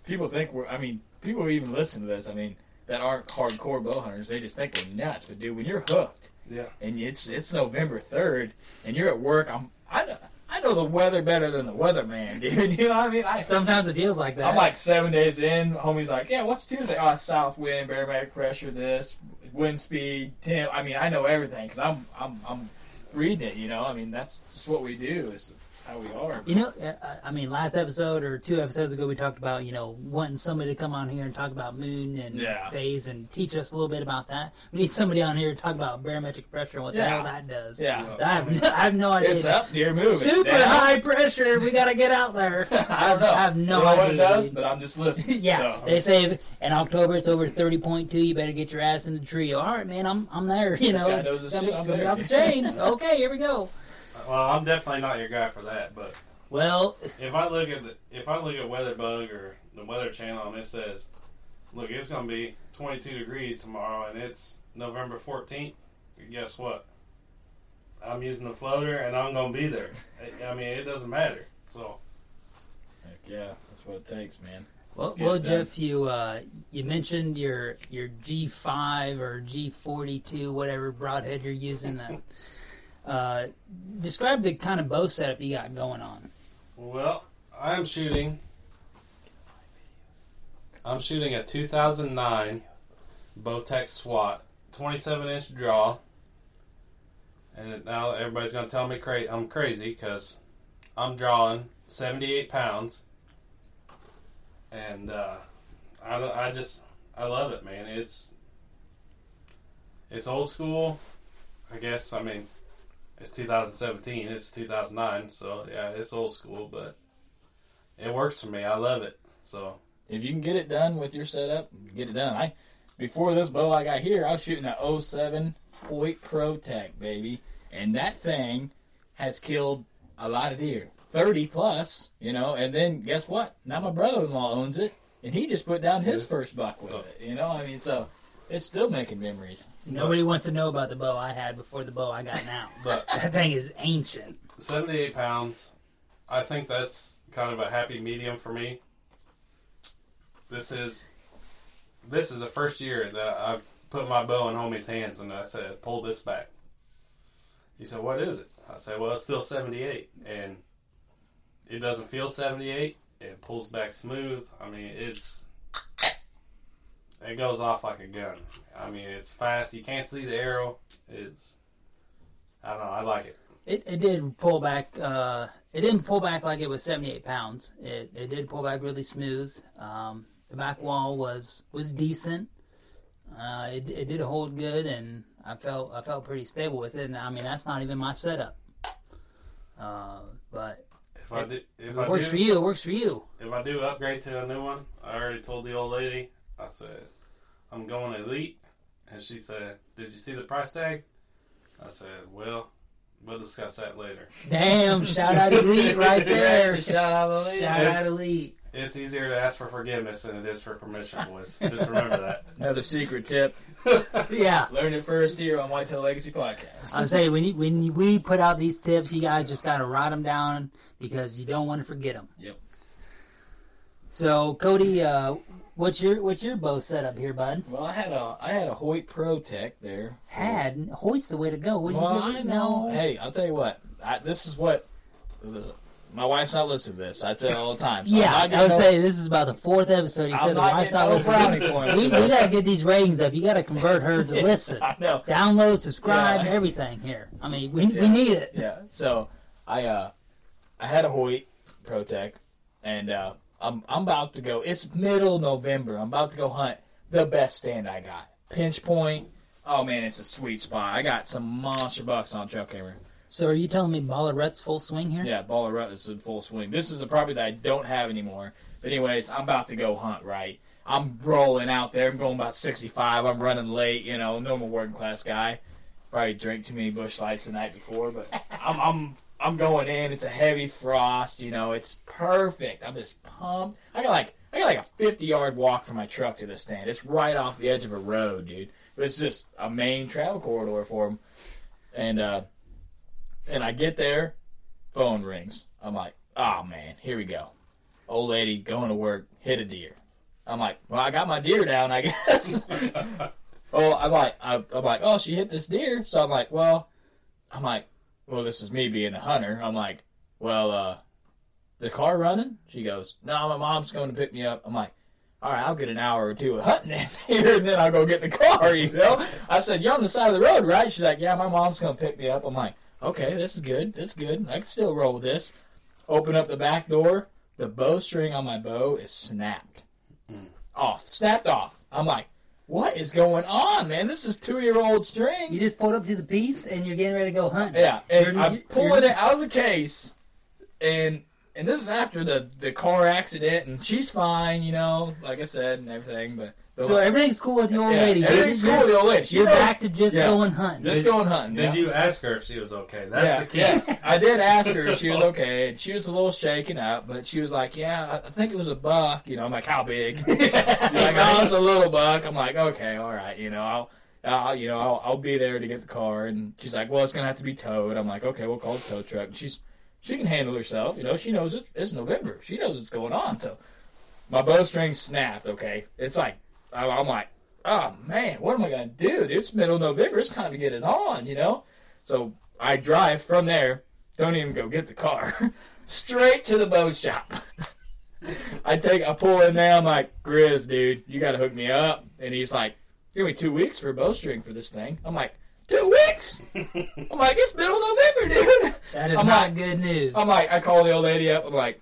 People think we're. I mean, people even listen to this. I mean, that aren't hardcore bow hunters. They just think we're nuts. But dude, when you're hooked yeah. and it's it's November third and you're at work, I'm I I know the weather better than the weatherman, dude. You know what I mean? I, Sometimes it feels like that. I'm like seven days in. Homie's like, yeah, what's Tuesday? Oh, it's south wind, barometric pressure, this wind speed, temp. I mean, I know everything because I'm I'm I'm reading it. You know, I mean, that's just what we do. It's, how we are. You know, uh, I mean, last episode or two episodes ago, we talked about you know wanting somebody to come on here and talk about moon and Yeah. phase and teach us a little bit about that. We need somebody on here to talk about barometric pressure and what the hell that does. Yeah, I have no, I have no idea. it's up, dear move. It's Super high pressure. We got to get out there. I don't know. I have no don't know idea. what it does, but I'm just listening. yeah, So. they say in October it's over thirty point two. You better get your ass in the tree. All right, man, I'm I'm there. You This know, guy knows shit, I'm gonna be off the chain. okay, here we go. Well, I'm definitely not your guy for that. But Well, if I look at the, if I look at WeatherBug or the Weather Channel and it says, "Look, it's going to be 22 degrees tomorrow and it's November 14th," guess what? I'm using the floater, and I'm gonna be there. I- I mean, it doesn't matter. So Heck yeah, that's what it takes, man. Well, well, done. Jeff, you uh, you mentioned your your G5 or G42, whatever broadhead you're using. That uh, describe the kind of bow setup you got going on. Well, I'm shooting. I'm shooting a 2009 Bowtech SWAT, 27 inch draw. And now everybody's gonna tell me cra- I'm crazy because I'm drawing 78 pounds, and uh, I, I just I love it, man. It's it's old school, I guess. I mean, it's 2017. It's 2009, so yeah, it's old school, but it works for me. I love it. So If you can get it done with your setup, get it done. I before this bow I got here, I was shooting a 07 Hoyt Pro Tech, baby, and that thing has killed a lot of deer, 30 plus, you know. And then guess what? Now my brother-in-law owns it, and he just put down his first buck with So- it. You know, I mean, so it's still making memories. Nobody wants to know about the bow I had before the bow I got now. But that thing is ancient. 78 pounds, I think that's kind of a happy medium for me. This is this is the first year that I've put my bow in homie's hands and I said, pull this back. He said, what is it? I said, well, it's still 78. And it doesn't feel 78. It pulls back smooth. I mean, it's. It goes off like a gun. I mean, it's fast. You can't see the arrow. It's. I don't know. I like it. It, it did pull back. Uh, it didn't pull back like it was 78 pounds. It, it did pull back really smooth. Um, the back wall was was decent. Uh, it, it did hold good, and I felt I felt pretty stable with it. And I mean, that's not even my setup. Uh, but If I do, if if I it works do, for you, it works for you. if I do upgrade to a new one, I already told the old lady. I said I'm going elite, and she said, "Did you see the price tag?" I said, "Well, we'll discuss that later." Damn! shout out Elite right there. Shout out to Shout It's- out Elite. It's easier to ask for forgiveness than it is for permission, boys. Just remember that. Another secret tip: Yeah. learn it first here on Whitetail Legacy Podcast. I'm saying when you, when we put out these tips, you guys just got to write them down because you don't want to forget them. Yep. So Cody, uh, what's your what's your bow setup here, bud? Well, I had a I had a Hoyt Pro Tech there. Had Hoyt's the way to go. What Well, you I know. No. Hey, I'll tell you what. I, this is what my wife's not listening to this. I tell all the time. So yeah, not would getting say this is about the fourth episode. He said the wife's not no listening. We, we gotta get these ratings up. You gotta convert her to listen, I know. download, subscribe, Yeah. everything here. I mean, we, we need it. Yeah. So I uh I had a Hoyt Protec and uh I'm I'm about to go it's middle November. I'm about to go hunt the best stand I got. Pinch point. Oh man, it's a sweet spot. I got some monster bucks on trail camera. So are you telling me Ballerette's full swing here? Yeah, baller rut is in full swing. This is a property that I don't have anymore. But anyways, I'm about to go hunt, right? I'm rolling out there. I'm going about 65. I'm running late, you know, normal working class guy. Probably drank too many Busch Lights the night before, but I'm I'm I'm going in. It's a heavy frost, you know. It's perfect. I'm just pumped. I got like I got like a 50 yard walk from my truck to the stand. It's right off the edge of a road, dude. But it's just a main travel corridor for them. And uh, and I get there, phone rings. I'm like, oh man, here we go. Old lady going to work, hit a deer. I'm like, well, I got my deer down, I guess. oh, I'm like, I'm like, oh, she hit this deer. So I'm like, well, I'm like, well, this is me being a hunter. I'm like, well, uh, the car running? She goes, no, my mom's going to pick me up. I'm like, all right, I'll get an hour or two of hunting in here, and then I'll go get the car. You know? I said, you're on the side of the road, right? She's like, yeah, my mom's gonna pick me up. I'm like, okay, this is good. This is good. I can still roll with this. Open up the back door. The bowstring on my bow is snapped off, snapped off. I'm like, what is going on, man? This is two year old string. You just pulled up to the piece and you're getting ready to go hunt. Yeah, and You're- I'm you're- pulling it out of the case, and and this is after the the car accident, and she's fine, you know, like I said, and everything. But the- So everything's cool with the old Yeah, lady. everything's You're- cool with the old lady. She You're knows- back to just Yeah. going hunting. just going hunting. Did yeah. you ask her if she was okay? That's yeah, the key. yeah. I did ask her if she was okay, and she was a little shaken up, but she was like, "Yeah, I think it was a buck." You know, I'm like, "How big?" She's like, "Oh, it's a little buck." I'm like, "Okay, all right." You know, I'll uh, you know, I'll, I'll be there to get the car. And she's like, well, it's gonna have to be towed. I'm like, okay, we'll call the tow truck. And she's she can handle herself. You know, she knows it's, it's November. She knows what's going on. So my bowstring snapped. Okay, it's like I'm I'm like, oh man, what am I gonna do? It's middle of November. It's time to get it on. You know, so I drive from there. Don't even go get the car. Straight to the bow shop. I take, I pull in there. I'm like, Grizz, dude, you got to hook me up. And he's like, give me two weeks for a bowstring for this thing. I'm like, two weeks? I'm like, it's middle of November, dude. That is I'm not like- good news. I'm like, I call the old lady up. I'm like,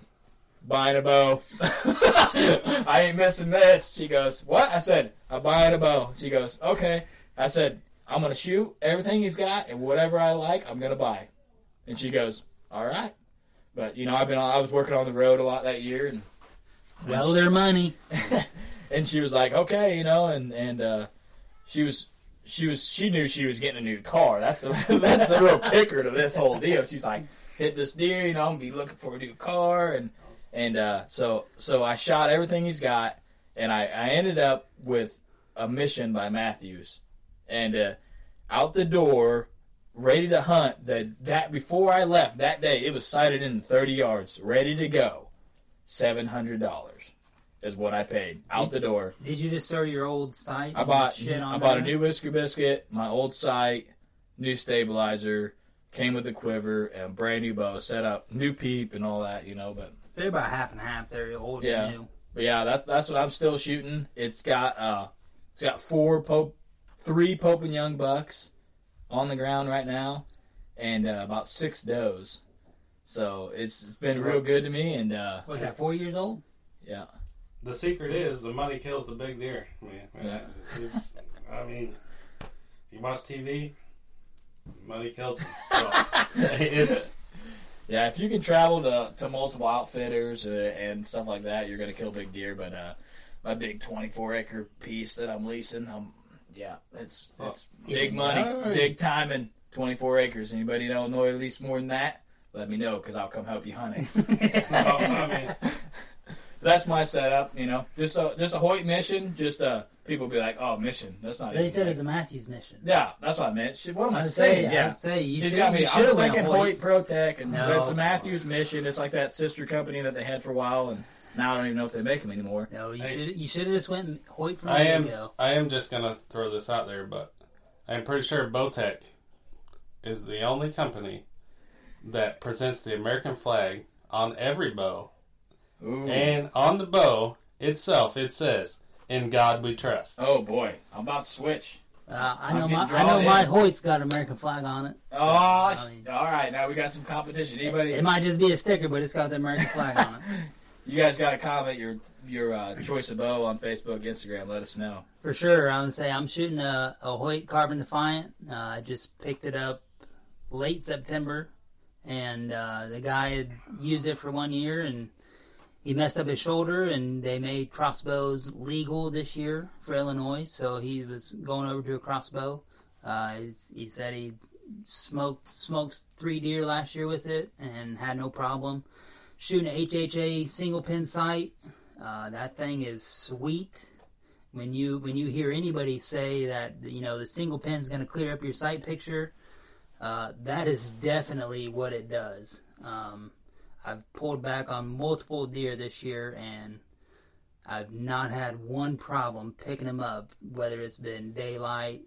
buying a bow. I ain't missing this. She goes, what? I said, I'm buying a bow. She goes, okay. I said, I'm gonna shoot everything he's got, and whatever I like, I'm gonna buy. And she goes, all right. But you know, I've been on, I was working on the road a lot that year, and well, their money. and she was like, okay, you know, and and uh, she was she was she knew she was getting a new car. That's the that's the real kicker to this whole deal. She's like, hit this deer, you know, I'm gonna be looking for a new car, and and uh, so so I shot everything he's got, and I I ended up with a mission by Mathews, and uh, out the door. Ready to hunt that that before I left that day, it was sighted in 30 yards, ready to go. Seven hundred dollars is what I paid out the door. Did you just throw your old sight? I bought shit on I bought a new whisker biscuit, my old sight, new stabilizer, came with a quiver, and a brand new bow, set up, new peep and all that, you know. But They're about half and half. They're old Yeah. and new. but yeah, that's that's what I'm still shooting. It's got uh, it's got four Pope, three Pope and Young bucks on the ground right now, and uh, about six does. So it's, it's been real good to me, and uh, Was that four years old? yeah. The secret is the money kills the big deer. Man, Yeah. It's, I mean, you watch TV, money kills them. So it's Yeah, if you can travel to, to multiple outfitters uh, and stuff like that, you're gonna kill big deer. But uh, my big 24 acre piece that I'm leasing, um, yeah, it's it's big money, big time, and 24 acres. Anybody in Illinois lease more than that? Let me know because I'll come help you hunt it. well, I mean, That's my setup. You know, just a just a Hoyt mission. Just uh, people be like, oh, mission. That's not. It." They even said it's a Mathews mission. Yeah, that's what I meant. Shit, What am I, I saying? say, yeah. I say, you should have I'm thinking Hoyt. Hoyt ProTech, and No. it's a Mathews mission. It's like that sister company that they had for a while, and now I don't even know if they make them anymore. No, you should you should have just went Hoyt from the I am get-go. I am just gonna throw this out there, but I'm pretty sure Bowtech is the only company that presents the American flag on every bow, Ooh. and on the bow itself it says "In God We Trust." oh boy, I'm about to switch. Uh, I I'm know my I drawn know my. Hoyt's got American flag on it. Oh, I mean- all right. Now we got some competition. Anybody? It might just be a sticker, but it's got the American flag on it. you guys got to comment your your uh, choice of bow on Facebook, Instagram. Let us know. For sure, I would say I'm shooting a, a Hoyt Carbon Defiant. Uh, I just picked it up late September, and uh, the guy had used it for one year, and he messed up his shoulder, and they made crossbows legal this year for Illinois. So he was going over to a crossbow. Uh, he's- he said he smoked smoked three deer last year with it and had no problem. Shooting a HHA single pin sight. Uh, that thing is sweet when you when you hear anybody say that you know the single pin's going to clear up your sight picture, uh, that is definitely what it does. Um, I've pulled back on multiple deer this year, and I've not had one problem picking them up, whether it's been daylight,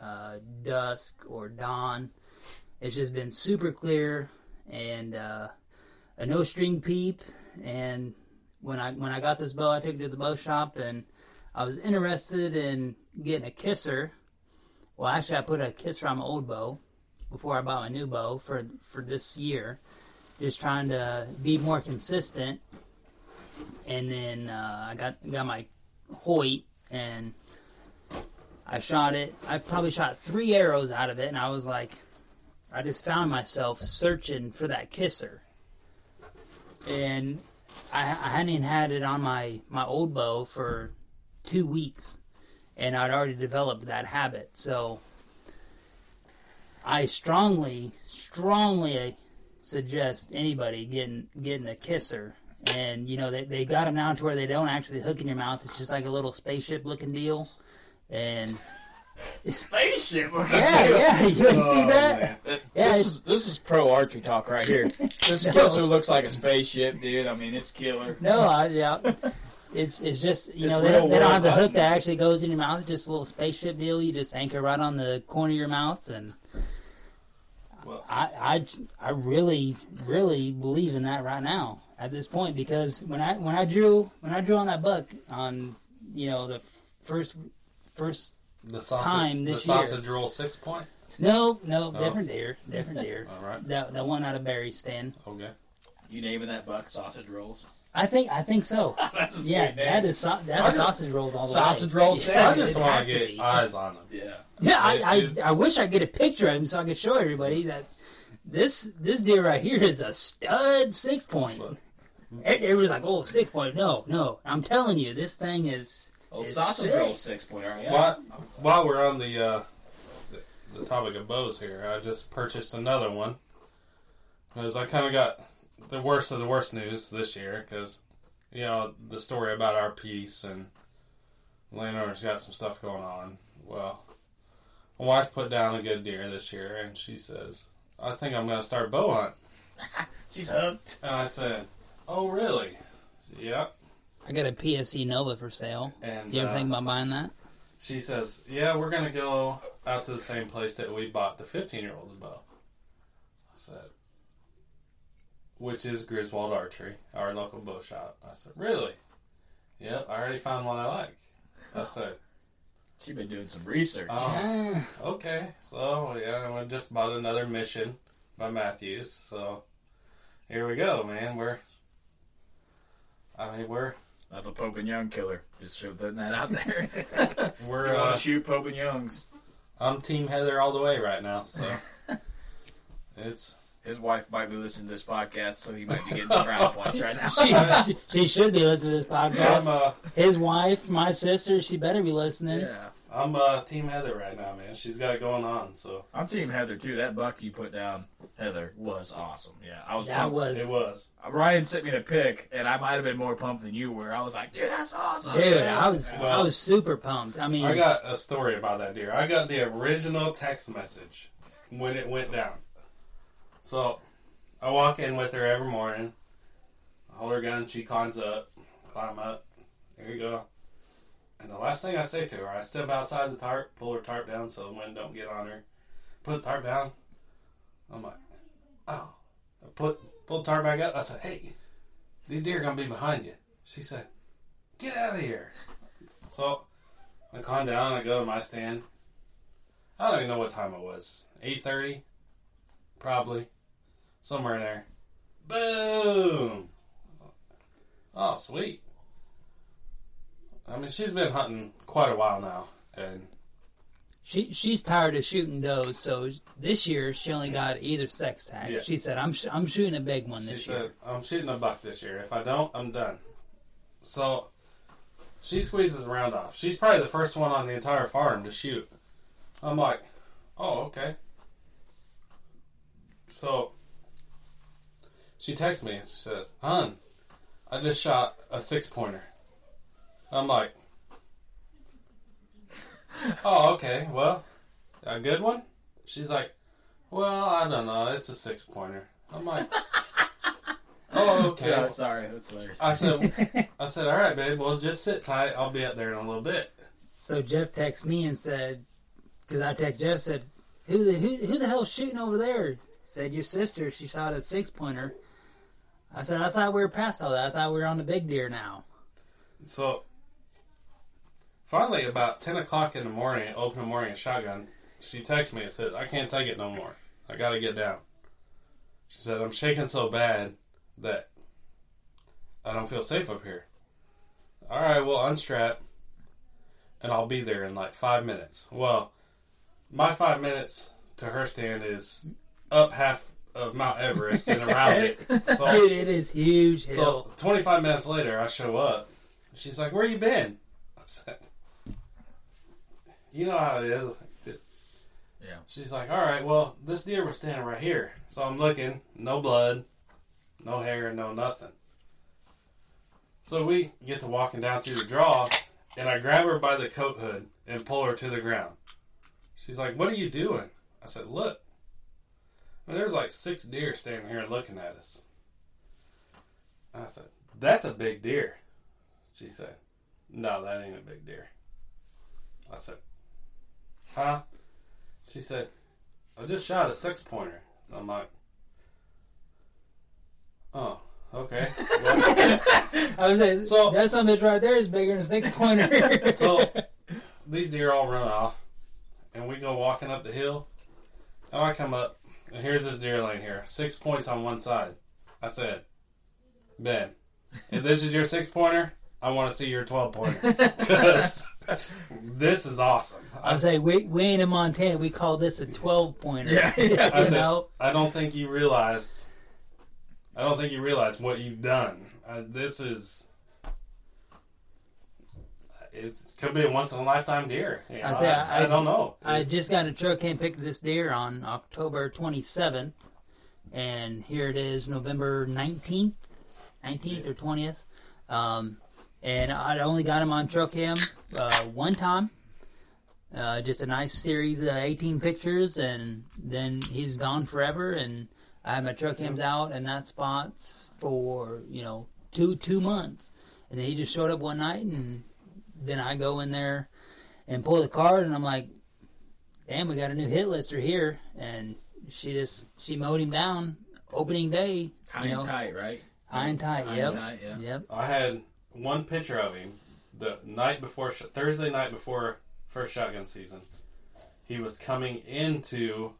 uh, dusk, or dawn. It's just been super clear and uh, a no string peep. And when I when I got this bow, I took it to the bow shop and I was interested in getting a kisser. Well, actually, I put a kisser on my old bow before I bought my new bow for for this year, just trying to be more consistent. And then uh, I got got my Hoyt and I shot it. I probably shot three arrows out of it, and I was like, I just found myself searching for that kisser, and I, I hadn't had it on my my old bow for two weeks, and I'd already developed that habit. So I strongly, strongly suggest anybody getting getting a kisser. And you know they they got them now to where they don't actually hook in your mouth. It's just like a little spaceship looking deal, and Spaceship. Yeah, yeah. You didn't Oh, see that? man. Yeah, this is this is pro archery talk right here. This No. kisser looks like a spaceship, dude. I mean, it's killer. No, I, yeah. It's it's just you It's know they, don't- they don't have the hook that actually goes in your mouth. It's just a little spaceship deal. You just anchor right on the corner of your mouth, and Well- I I I really really believe in that right now at this point because when I when I drew when I drew on that buck on you know the first first The sausage, Time the this year. sausage roll six point. no no Oh. different deer different deer All right. that that one out of Barry's stand. Okay. You naming that buck sausage rolls? I think I think so. That's a sweet Yeah, name. that is so, that's just- sausage rolls all the Sausage way. rolls, Yeah, I just want to to get eyes on them. Yeah. Yeah, I, I, I wish I could get a picture of him so I could show everybody that this this deer right here is a stud six point. Look. It, it was like, oh, six point. No, no. I'm telling you, this thing is. Old is sausage sick. roll six pointer. Yeah. While, while we're on the, uh, the the topic of bows here, I just purchased another one because I kind of got the worst of the worst news this year because you know the story about our piece and landowner's got some stuff going on. Well, my wife put down a good deer this year, and she says, "I think I'm going to start bow hunt." She's hooked. And I said, "Oh, really?" Yep. I got a PSE Nova for sale. And You ever uh, think about buying that? She says, "Yeah, we're gonna go out to the same place that we bought the 15 year old's bow." I said, "Which is Griswold Archery, our local bow shop." I said, "Really?" Yep, I already found one I like. I said, She's been doing some research. "Oh, okay." So yeah, I just bought another Mission by Mathews. So here we go, man. We're, I mean, we're That's a Pope and Young killer. Just putting that out there. we're. Uh, to shoot Pope and Youngs? I'm Team Heather all the way right now. So it's. His wife might be listening to this podcast, so he might be getting some brownie points right now. she, she should be listening to this I'm podcast. uh, His wife, my sister, she better be listening. yeah. I'm uh, Team Heather right now, man. She's got it going on, so I'm Team Heather too. That buck you put down, Heather, was awesome. Yeah, I was. That pumped. was, it was. Ryan sent me the pic, and I might have been more pumped than you were. I was like, dude, that's awesome. dude. I was, I was super pumped. I mean, I got a story about that deer. I got the original text message when it went down. So I walk in with her every morning. I hold her gun. She climbs up, climb up. There you go. And the last thing I say to her, I step outside the tarp, pull her tarp down so the wind don't get on her. Put the tarp down. I'm like, oh. I put pull the tarp back up. I said, hey, these deer are gonna be behind you. She said, get out of here. So I climb down. I go to my stand. I don't even know what time it was. Eight thirty, probably somewhere in there. Boom! Oh, sweet. I mean, she's been hunting quite a while now, and she she's tired of shooting does. So this year she only got either sex tag. Yeah. She said, "I'm sh- I'm shooting a big one she this year." She said, "I'm shooting a buck this year. If I don't, I'm done." So she squeezes the round off. She's probably the first one on the entire farm to shoot. I'm like, "Oh, okay." So she texts me and she says, "Hun, I just shot a six pointer." I'm like, "Oh, okay. Well, a good one?" She's like, "Well, I don't know. It's a six pointer." I'm like, "Oh, okay." Yeah, sorry, that's hilarious. I said, "I said, all right, babe. Well, just sit tight. I'll be up there in a little bit." So Jeff texted me and said, because I texted Jeff said, "Who the who, who the hell's shooting over there?" Said your sister. She shot a six pointer. I said, "I thought we were past all that. I thought we were on the big deer now." So finally, about ten o'clock in the morning, open the morning shotgun. She texts me and says, "I can't take it no more. I got to get down." She said, "I'm shaking so bad that I don't feel safe up here." All right, well, unstrap, and I'll be there in like five minutes. Well, my five minutes to her stand is up half of Mount Everest and around it. So Dude, it is huge hill. so 25 minutes later, I show up. She's like, "Where you been?" I said, "You know how it is." Yeah. She's like, "All right, well, this deer was standing right here, so I'm looking. No blood, no hair, no nothing." So we get to walking down through the draw, and I grab her by the coat hood and pull her to the ground. She's like, "What are you doing?" I said, "Look." And there's like six deer standing here looking at us. I said, "That's a big deer." She said, "No, that ain't a big deer." I said, "Huh?" She said, "I just shot a six pointer." I'm like, "Oh, okay." Well, I was saying, So- that some bitch right there is bigger than a six pointer. so these deer all run off, and we go walking up the hill. And I come up, and here's this deer laying here, six points on one side. I said, Ben, if this is your six pointer, I want to see your 12 pointer. Because this is awesome. I was say, we, we ain't in Montana. We call this a 12 pointer. Yeah, yeah. I you said, know? I don't think you realized. I don't think you realized what you've done. Uh, this is. It could be a once in a lifetime deer. You know, I say, I, I- I don't know. I It's- just got a truck and picked this deer on October 27th, and here it is, November 19th, 19th or 20th. Um, and I only got him on truck cam uh, one time. Uh, just a nice series of 18 pictures, and then he's gone forever. And I had my truck cams out in that spots for you know two two months, and then he just showed up one night, and then I go in there and pull the card, and I'm like, damn, we got a new hit lister here, and she just she mowed him down opening day. High you know, and tight, right? high and tight. High yep, and tight, yeah. yep. I had one picture of him the night before sh- Thursday night before first shotgun season. He was coming into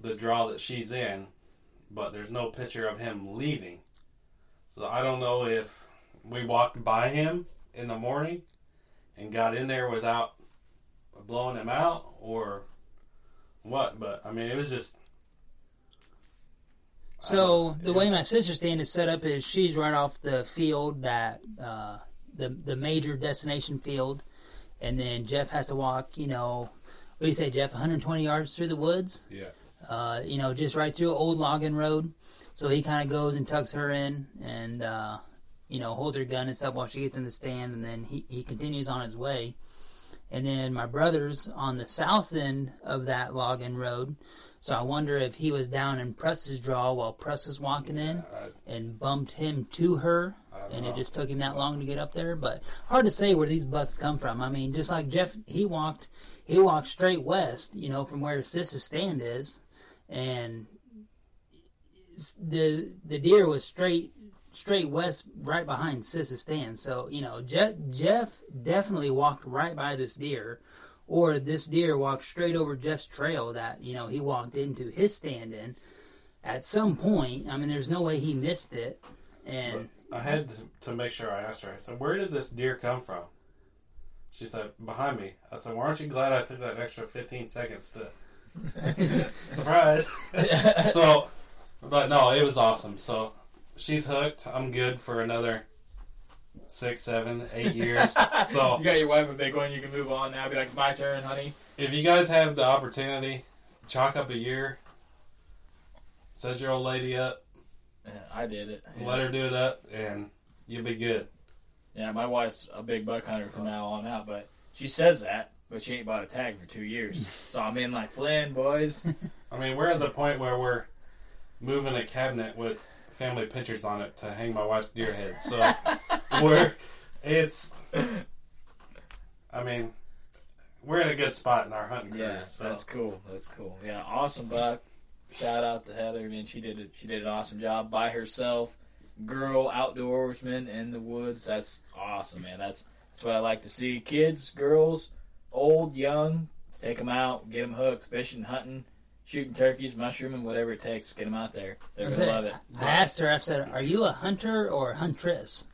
the draw that she's in, but there's no picture of him leaving. So I don't know if we walked by him in the morning and got in there without blowing him out or what. But I mean, it was just So the way was- my sister's stand is set up is she's right off the field that uh, the the major destination field, and then Jeff has to walk. You know, what do you say, Jeff? 120 yards through the woods. yeah. uh, you know, just right through old logging road. So he kind of goes and tucks her in and, uh, you know, holds her gun and stuff while she gets in the stand, and then he, he continues on his way. And then my brother's on the south end of that logging road. So I wonder if he was down in Press's draw while Press was walking in and bumped him to her. And it just took him that long to get up there, but hard to say where these bucks come from. I mean, just like Jeff, he walked, he walked straight west, you know, from where Sis's stand is, and the the deer was straight straight west, right behind Sis's stand. So you know, Jeff Jeff definitely walked right by this deer, or this deer walked straight over Jeff's trail that you know he walked into his stand in. At some point, I mean, there's no way he missed it, and I had to, to make sure I asked her. I said, "Where did this deer come from?" She said, "Behind me." I said, "Well, aren't you glad I took that extra 15 seconds to surprise?" so, but no, it was awesome. So she's hooked. I'm good for another six, seven, eight years. so You got your wife a big one. You can move on now. Be like, it's my turn, honey. if you guys have the opportunity, chalk up a year. Set your old lady up, Yeah, I did it. Yeah. let her do it up, and you'll be good. Yeah, my wife's a big buck hunter from now on out, but she says that, but she ain't bought a tag for two years. so I'm in like Flynn, boys. I mean, we're at the point where we're moving a cabinet with family pictures on it to hang my wife's deer head. So we're it's. I mean, we're in a good spot in our hunting career. Yeah, so that's cool. That's cool. Yeah, awesome buck. Shout out to Heather. I mean, she did it. She did an awesome job by herself. Girl outdoorsman in the woods. That's awesome, man. That's that's what I like to see. Kids, girls, old, young, take them out, get them hooked, fishing, hunting, shooting turkeys, mushrooming, whatever it takes. Get them out there. They're gonna love it. I asked her, I said, Are you a hunter or a huntress?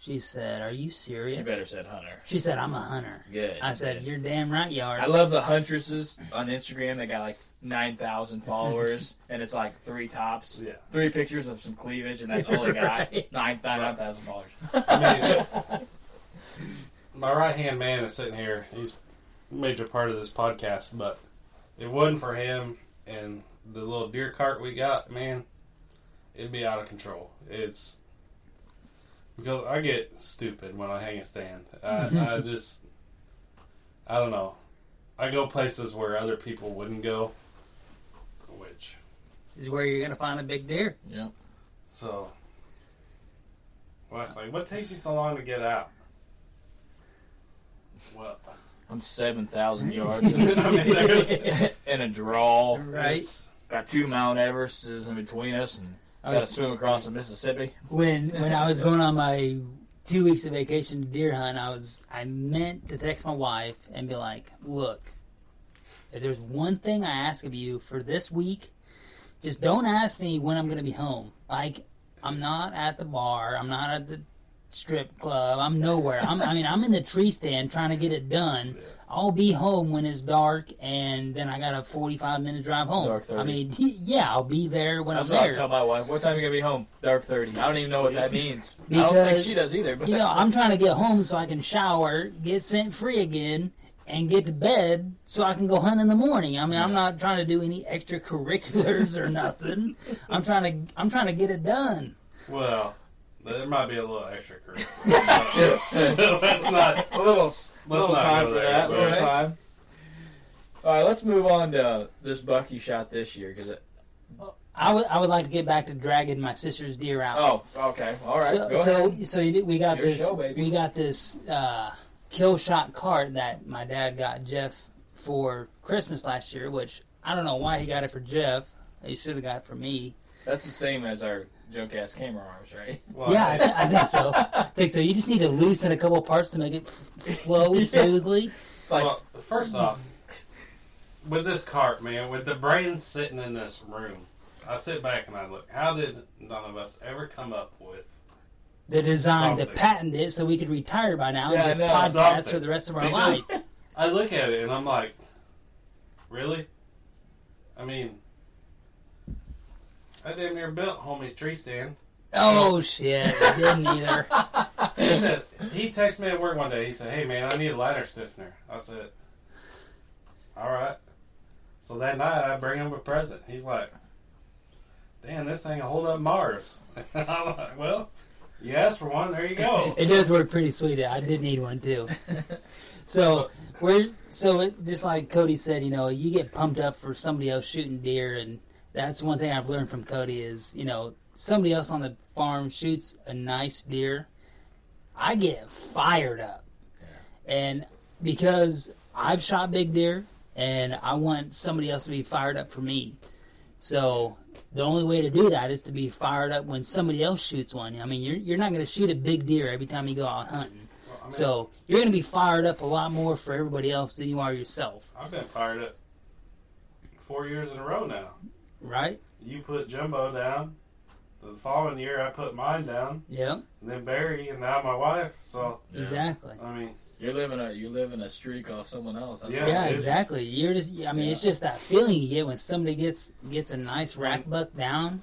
She said, Are you serious? She better said hunter. She said, I'm a hunter. Good. I said, You're damn right you are. I love the huntresses on Instagram. They got like nine thousand followers, and it's like three tops, Yeah. three pictures of some cleavage, and that's all they got. Right. Nine nine thousand followers. I mean, my right hand man is sitting here. He's a major part of this podcast, but if it wasn't for him and the little deer cart we got, man, it'd be out of control. It's because I get stupid when I hang a stand. I, I just, I don't know. I go places where other people wouldn't go, which Is where you're gonna find a big deer. Yeah. so. Well, it's like, what takes you so long to get out? Well, I'm seven thousand yards in, I mean, there's- in a draw. Right. it's- Got two Mount Everests in between us, and I got to swim across the Mississippi. when when I was going on my two weeks of vacation to deer hunt, I was I meant to text my wife and be like, "Look, if there's one thing I ask of you for this week, just don't ask me when I'm going to be home. Like, I'm not at the bar, I'm not at the strip club, I'm nowhere. I'm, I mean, I'm in the tree stand trying to get it done. I'll be home when it's dark, and then I got a 45 minute drive home. Dark 30. I mean, yeah, I'll be there when I'm what I there. tell my wife. What time are you gonna be home? Dark thirty. I don't even know what that means. I don't think she does either. But You know, I'm trying to get home so I can shower, get scent free again, and get to bed so I can go hunt in the morning. I mean, I'm not trying to do any extracurriculars or nothing. I'm trying to I'm trying to get it done. well, there might be a little extra curriculum. That's not. a little, little not time for there, that. but- Little time. All right, let's move on to this buck you shot this year because it. I would I would like to get back to dragging my sister's deer out. Oh, okay, all right. so go so ahead. so did, we got Your this show, we got this uh, kill shot cart that my dad got Jeff for Christmas last year, which I don't know why he got it for Jeff. He should have got it for me. That's the same as our junk ass camera arms, right? Well, Yeah, I, th- I think so. I think so. You just need to loosen a couple parts to make it f- flow smoothly. It's like well, first off, with this cart, man, with the brains sitting in this room, I sit back and I look. How did none of us ever come up with The design to patent it so we could retire by now Yeah, and I just podcast Something. for the rest of our Because life. I look at it and I'm like, really? I mean, I damn near built homie's tree stand. Oh shit! I didn't either. He said he texted me at work one day. He said, "Hey man, I need a ladder stiffener." I said, "All right." So that night I bring him a present. He's like, "Damn, this thing will hold up Mars." I'm like, "Well, you asked for one. There you go." It does work pretty sweet. I did need one too. So we're so it, just like Cody said, you know, you get pumped up for somebody else shooting deer, and that's one thing I've learned from Cody is, you know, somebody else on the farm shoots a nice deer, I get fired up, and because I've shot big deer, and I want somebody else to be fired up for me, so. The only way to do that is to be fired up when somebody else shoots one. I mean, you're, you're not going to shoot a big deer every time you go out hunting. Well, I mean, So you're going to be fired up a lot more for everybody else than you are yourself, I've been fired up four years in a row now. Right? You put Jumbo down. The following year, I put mine down, Yeah, and then Barry, and now my wife. So exactly. I mean, you're living a you're living a streak off someone else. That's Yeah, Yeah, exactly. You're just, I mean, it's just that feeling you get when somebody gets gets a nice rack buck down.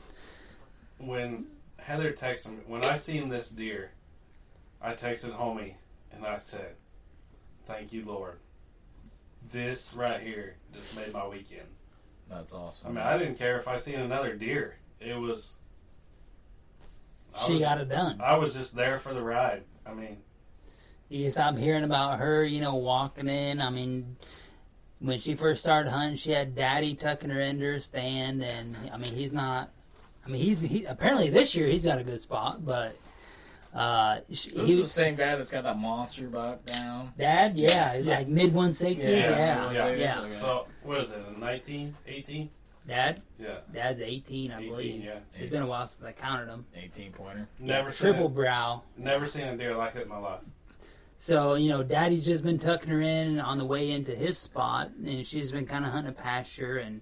when Heather texted me, when I seen this deer, I texted homie and I said, "Thank you, Lord. This right here just made my weekend." That's awesome. I mean, I didn't care if I seen another deer. It was. I She was, got it done. I was just there for the ride. I mean, You stop hearing about her, you know, walking in. I mean, when she first started hunting, she had Daddy tucking her into her stand, and I mean, he's not. I mean, he's he apparently this year he's got a good spot, but uh, she, This he is the same guy that's got that monster buck down. Dad, yeah, like mid one sixties, Yeah, yeah, yeah. yeah, Okay. so what is it? A 19, 18? Dad, Yeah, Dad's eighteen, I 18. believe. Yeah, It's been a while since I counted him. 18 pointer. never seen Triple it, brow. never seen a deer like it in my life. So you know, Daddy's just been tucking her in on the way into his spot, and she's been kind of hunting a pasture, and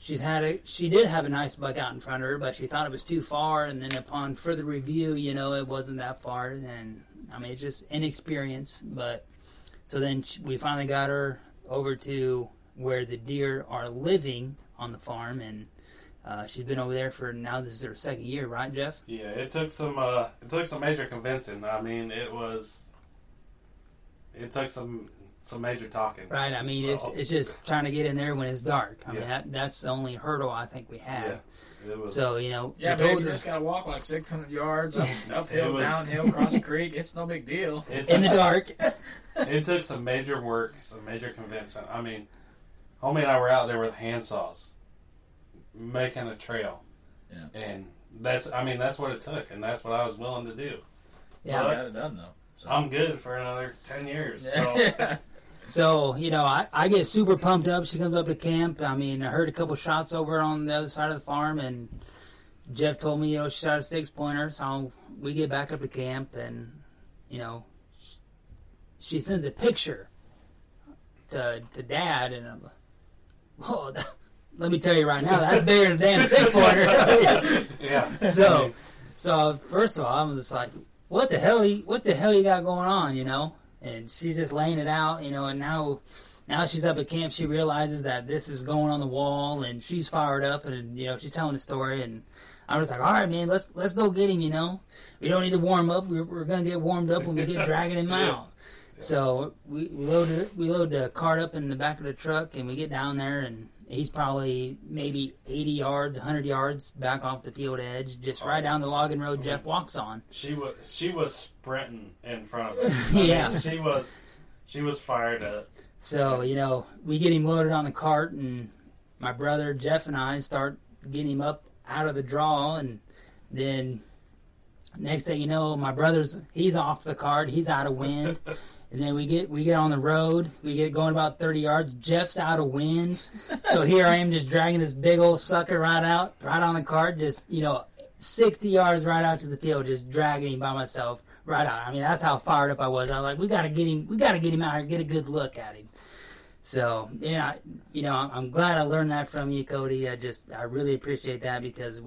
she's had a she did have a nice buck out in front of her, but she thought it was too far, and then upon further review, you know, it wasn't that far, and I mean, it's just inexperience. But so then she, we finally got her over to where the deer are living on the farm, and uh, she's been over there for now. This is her second year, right, Jeff? Yeah, it took some. Uh, it took some major convincing. I mean, it was. It took some some major talking. Right. I mean, So, it's it's just trying to get in there when it's dark. I mean, that that's the only hurdle I think we have. yeah, it was. So you know, Yeah, we babe, told you just gotta walk like 600 yards up, uphill, was- downhill, across the creek. It's no big deal. it in the dark. it took some major work, some major convincing. I mean, homie and I were out there with handsaws, making a trail. Yeah. And that's, I mean, that's what it took, and that's what I was willing to do. Yeah. I got it done though. So. I'm good for another 10 years. So, So you know, I, I get super pumped up. She comes up to camp. I mean, I heard a couple shots over on the other side of the farm, and Jeff told me, you know, she shot a six pointer. So we get back up to camp, and you know, she sends a picture to to Dad, and I'm, oh, that, let me tell you right now, that's bigger than a damn six pointer. yeah. so, so first of all, I'm just like, what the hell? You, what the hell you got going on? You know? And she's just laying it out, you know. And now, now she's up at camp. She realizes that this is going on the wall, and she's fired up, and you know, she's telling the story. And I was like, all right, man, let's let's go get him. You know, we don't need to warm up. We're, we're gonna get warmed up when we get dragging him Yeah. out. So we load we load the cart up in the back of the truck, and we get down there, and he's probably maybe 80 yards, 100 yards back off the field edge, just right down the logging road Jeff walks on. She was she was sprinting in front of us. Yeah. she was she was fired up. So you know, we get him loaded on the cart, and my brother Jeff and I start getting him up out of the draw, and then next thing you know, my brother's he's off the cart, he's out of wind. And then we get we get on the road. We get going about thirty yards. Jeff's out of wind, so here I am just dragging this big old sucker right out, right on the cart, just you know, sixty yards right out to the field, just dragging him by myself right out. I mean, that's how fired up I was. I was like, we got to get him, we got to get him out here, get a good look at him. So yeah, you know, I'm glad I learned that from you, Cody. I just I really appreciate that because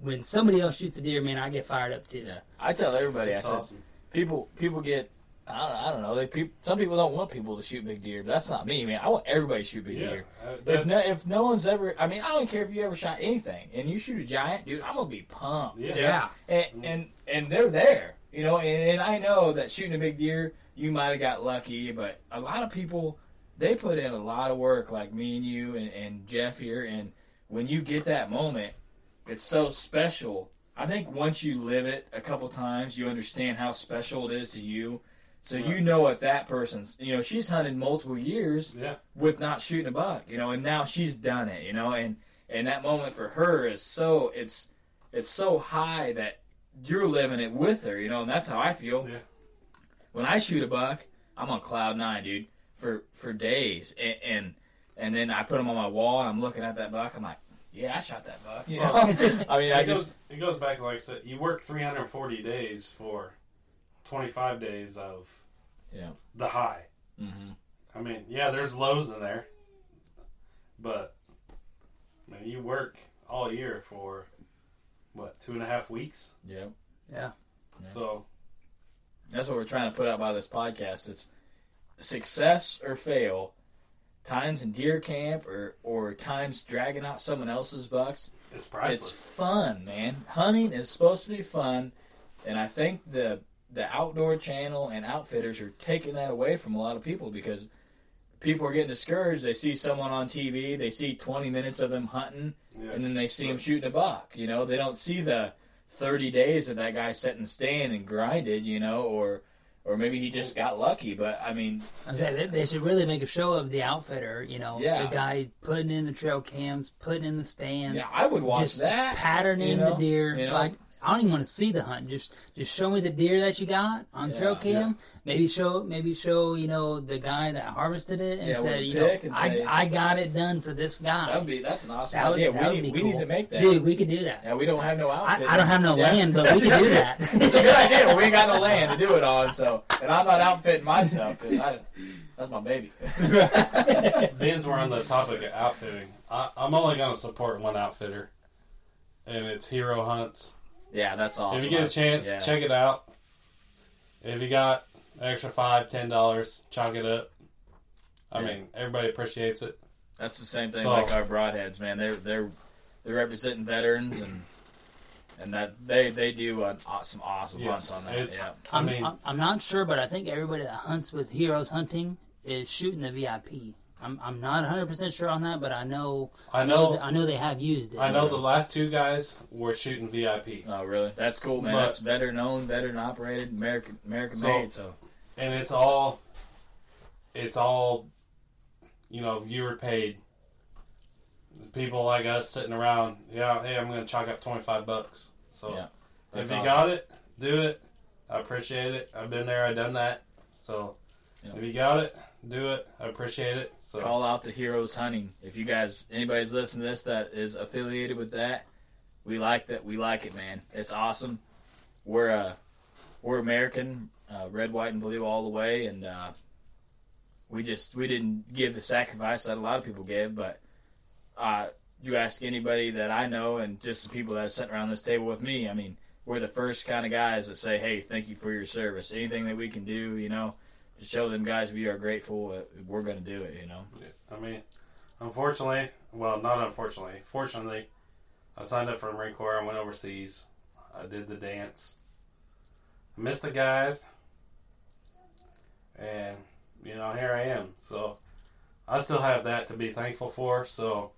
when somebody else shoots a deer, man, I get fired up too. Yeah, I tell everybody. I It's said awesome. people people get. I don't, I don't know. They peop some people don't want people to shoot big deer. But that's not me, man. I want everybody to shoot big Yeah. deer. uh, If no, if no one's ever, I mean, I don't care if you ever shot anything, and you shoot a giant, dude, I'm gonna be pumped. Yeah. Yeah. And and and they're there, you know. And, and I know that shooting a big deer, you might have got lucky, but a lot of people they put in a lot of work, like me and you and, and Jeff here. And when you get that moment, it's so special. I think once you live it a couple times, you understand how special it is to you. So you know what that person's. You know, she's hunted multiple years yeah. with not shooting a buck, you know, and now she's done it, you know, and and that moment for her is so it's it's so high that you're living it with her, you know, and that's how I feel. Yeah. When I shoot a buck, I'm on cloud nine, dude, for for days, and and, and then I put them on my wall and I'm looking at that buck. I'm like, yeah, I shot that buck. You know? I mean, I it just goes it goes back like I said. You work 340 days for 25 days of yeah. the high. hmm I mean, yeah, there's lows in there, but I mean, you work all year for what two and a half weeks. Yeah. Yeah. Yeah. So That's what we're trying to put out by this podcast. It's success or fail. Times in deer camp or, or times dragging out someone else's bucks. it's priceless. It's fun, man. Hunting is supposed to be fun, and I think the the outdoor channel and outfitters are taking that away from a lot of people because people are getting discouraged. They see someone on TV, they see 20 minutes of them hunting, yeah. and then they see him shooting a buck. You know, they don't see the 30 days that that guy sat and stand and grinded. You know, or or maybe he just got lucky. But I mean, I'm saying they, they should really make a show of the outfitter. You know, Yeah. the guy putting in the trail cams, putting in the stands, yeah, I would watch just that. patterning you know, the deer. you know. Like I don't even want to see the hunt. Just just show me the deer that you got on Yeah, trail cam. Maybe show maybe show you know the guy that harvested it and Yeah, said you know I, say- I got it done for this guy. That would be that's an awesome That would, idea. that we would need, be we need to make that. Dude, we could do that. Yeah, we don't have no I, outfit. I don't have no Yeah. land, but we could do that. It's a good idea. We ain't got no land to do it on, so and I'm not outfitting my stuff 'cause I, that's my baby. Beans were on the topic of outfitting. I, I'm only going to support one outfitter, and it's Hero Hunts. Yeah, that's awesome. If you get a chance, Yeah. check it out. If you got an extra five, ten dollars, chalk it up. I Yeah. mean, everybody appreciates it. That's the same thing So- like our broadheads, man. They're they're they're representing veterans and and that they they do an, aw- some awesome Yes, hunts on that. Yeah. I I'm, mean, I'm, I'm not sure, but I think everybody that hunts with Heroes Hunting is shooting the VIP. I'm I'm not 100 percent sure on that, but I know I know. I know they have used it. I know the last two guys were shooting VIP, Oh, really? That's cool, man. But- That's veteran owned, veteran operated, American American So- made. So and it's all, it's all, you know, viewer paid. People like us sitting around, yeah, hey, I'm going to chalk up twenty five bucks. So Yeah, if you awesome. got it, do it. I appreciate it. I've been there, I've done that. So Yeah. if you got it, do it. I appreciate it. So call out to Heroes Hunting. If you guys, anybody's listening to this that is affiliated with that, we like that. We like it, man. It's awesome. We're uh, we're American, uh, red, white, and blue all the way, and uh, we just we didn't give the sacrifice that a lot of people gave. But uh, you ask anybody that I know, and just the people that sit around this table with me, I mean, we're the first kind of guys that say, "Hey, thank you for your service. Anything that we can do, you know." To show them guys we are grateful, uh, we're going to do it, you know. I mean, unfortunately, well, not unfortunately, fortunately, I signed up for the Marine Corps. I went overseas. I did the dance. I missed the guys, and you know, here I am. So I still have that to be thankful for. So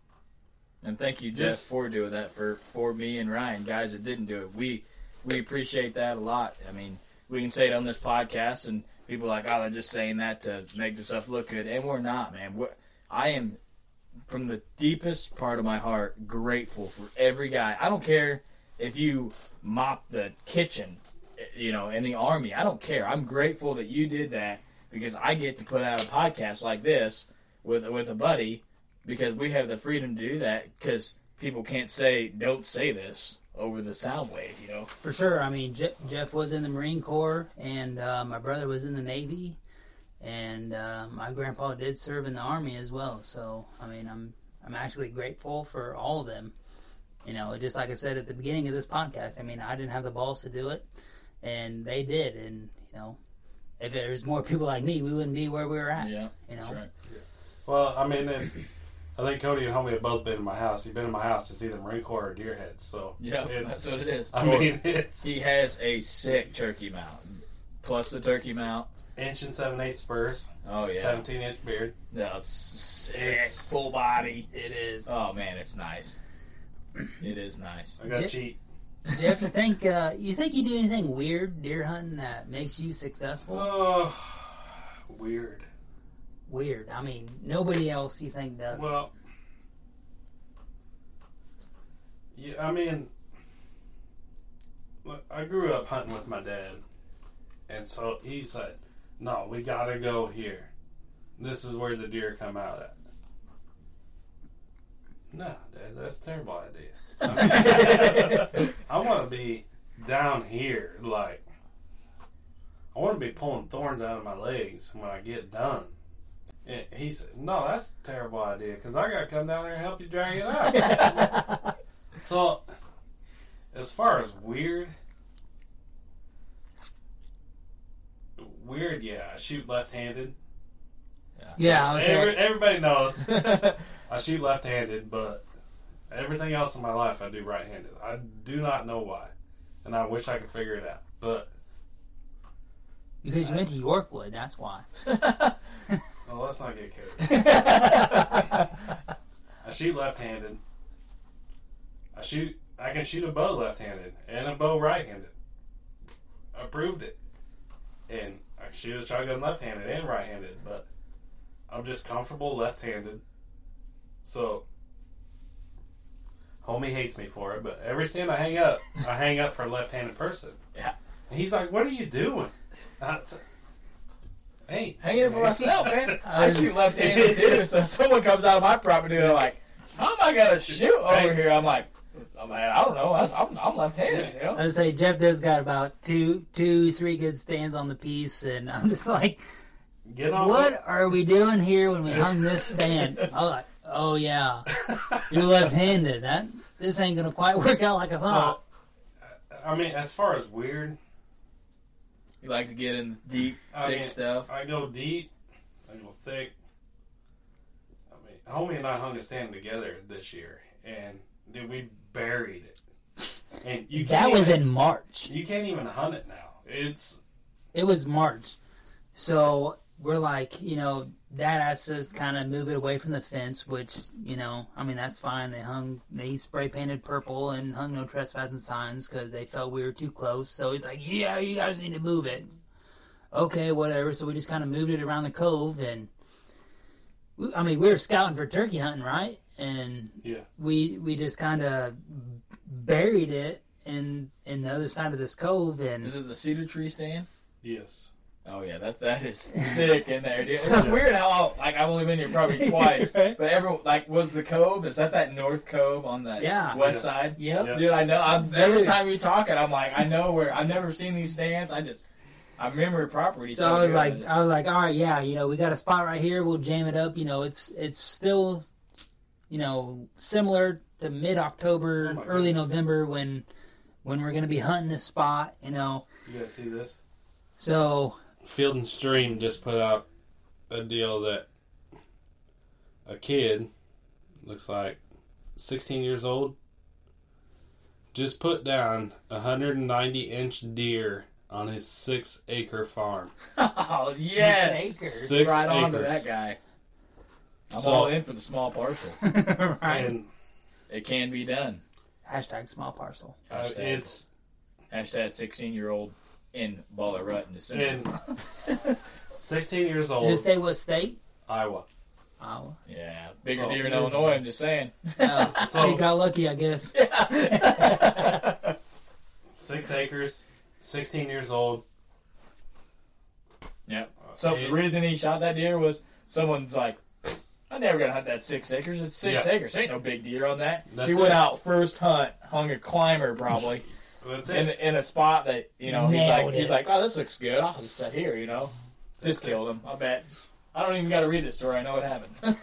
And thank you, Jeff, Just- for doing that for, for me and Ryan, guys that didn't do it. We we appreciate that a lot. I mean, we can say it on this podcast, and people like, oh, they're just saying that to make themselves look good, and we're not, man. We're, I am, from the deepest part of my heart, grateful for every guy. I don't care if you mop the kitchen, you know, in the army. I don't care. I'm grateful that you did that because I get to put out a podcast like this with with a buddy because we have the freedom to do that because people can't say don't say this over the sound wave you know For sure. I mean, Je- Jeff was in the Marine Corps, and uh, my brother was in the Navy, and uh, my grandpa did serve in the Army as well. So, I mean, I'm I'm actually grateful for all of them. You know, just like I said at the beginning of this podcast. I mean, I didn't have the balls to do it, and they did. And you know, if there was more people like me, we wouldn't be where we were at. yeah You know, that's right Well, I mean, if I think Cody and Homie have both been in my house. You've been in my house to see the Marine Corps or deer heads. So yeah that's what it is I mean, it's he has a sick turkey mount plus the turkey mount inch and seven eighths spurs, oh yeah seventeen inch beard. no, it's sick It's- full body it is. oh man it's nice it is nice I got Je- cheat. Jeff, you think uh, you think you do anything weird deer hunting that makes you successful? Oh, weird. Weird. I mean, nobody else you think does. Well, yeah, I mean, I grew up hunting with my dad, and so he said, "No, we gotta go here. This is where the deer come out at." No, Dad, that's a terrible idea. I want to be down here, like I want to be pulling thorns out of my legs when I get done. And he said, "No, that's a terrible idea because I got to come down there and help you drag it out." so, as far as weird, weird, yeah, I shoot left-handed. yeah, I was Every, everybody knows I shoot left-handed, but everything else in my life I do right-handed. I do not know why, and I wish I could figure it out. But because you went to Yorkwood, that's why. well, let's not get carried. I shoot left-handed. I shoot. I can shoot a bow left-handed and a bow right-handed. I proved it, and I shoot a shotgun left-handed and right-handed. But I'm just comfortable left-handed. So, homie hates me for it. But every stand I hang up, I hang up for a left-handed person. Yeah. And he's like, "What are you doing?" I said, Hey, hanging it for myself, man. I shoot left-handed too. So someone comes out of my property, and they're like, "How am I gonna shoot over here?" I'm like, "I'm like, I don't know. I'm, I'm left-handed, you know." I would say Jeff does got about two, two, three good stands on the piece, and I'm just like, Get on. what are we doing here when we hung this stand? I'm like, oh yeah, you're left-handed. That this ain't gonna quite work out like I So, thought. I mean, as far as weird, You like to get in deep, I thick mean, stuff. I go deep, I go thick. I mean, homie and I hung a stand together this year, and dude, we buried it. And you that can't was even, in March. You can't even hunt it now. It's It was March. So we're like, you know, Dad asked us kind of move it away from the fence, which you know, I mean that's fine. They hung, they spray painted purple and hung no trespassing signs because they felt we were too close. So he's like, yeah, you guys need to move it. Okay, whatever. So we just kind of moved it around the cove, and we, I mean we were scouting for turkey hunting, right? And Yeah. we we just kind of buried it in in the other side of this cove, and Is it the cedar tree stand? Yes. Oh yeah, that that is thick in there. Dude. It's weird how oh, like I've only been here probably twice, Right. but every like was the cove? Is that that north cove on the Yeah. west Yeah. side? yep. Yeah. Dude, I know. I'm, every time you're talking, I'm like, I know where. I've never seen these stands. I just, I remember property. So I was like, I was like, all right, yeah, you know, we got a spot right here. We'll jam it up. You know, it's it's still, you know, similar to mid October, Oh early goodness. November when when we're gonna be hunting this spot. You know, You guys see this? so Field and Stream just put out a deal that a kid looks like 16 years old just put down a 190 inch deer on his six acre farm. oh yes, six, acres. Six right on to that guy. I'm So- all in for the small parcel. right. And It can be done. Hashtag small parcel. uh, Hashtag. it's Hashtag 16 year old in Baller Rut in December. in 16 years Did it old, stay what state? Iowa. Iowa. yeah, bigger So- deer in Illinois. I'm just saying. Uh, So- he got lucky, I guess. Six acres, 16 years old. Yep. So the reason he shot that deer was someone's like, I'm never gonna hunt that six acres. It's six Yeah. acres. Ain't no big deer on that. That's he went it. out first hunt, hung a climber probably That's in it. in a spot that you know he's Nailed like it. he's like, oh this looks good. I'll just sit here. You know, just killed him. I bet. I don't even got to read the story. I know what happened.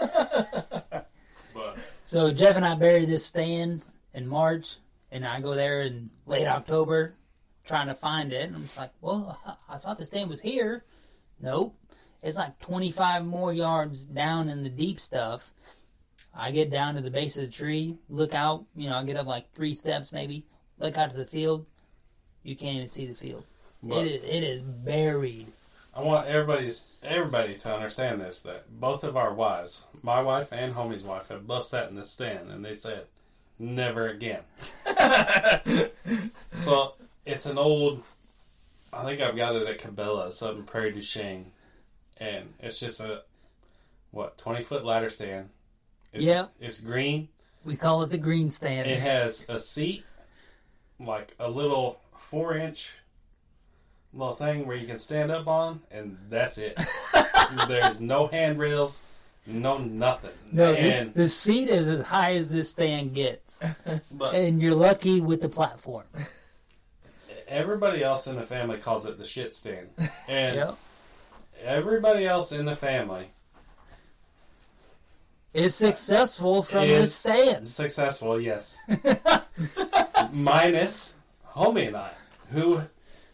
But So Jeff and I buried this stand in March, and I go there in late October trying to find it. And I'm just like, well, I I thought the stand was here. Nope. It's like 25 more yards down in the deep stuff. I get down to the base of the tree, look out, you know, I get up like three steps maybe, look out to the field. You can't even see the field. But- it, is, it is buried. I want everybody's everybody to understand this that both of our wives, my wife and homie's wife, have bust that in the stand, and they said, "Never again." so it's an old. I think I've got it at Cabela, something Prairie du Chien, and it's just a what twenty foot ladder stand. It's, Yeah. it's green. We call it the green stand. It has a seat, like a little four inch little thing where you can stand up on, and that's it. There's no handrails, no nothing. no, the, the seat is as high as this stand gets. but and you're lucky with the platform. everybody else in the family calls it the shit stand, and Yep. everybody else in the family Is successful from is this stand. successful. Yes, minus homie and I, who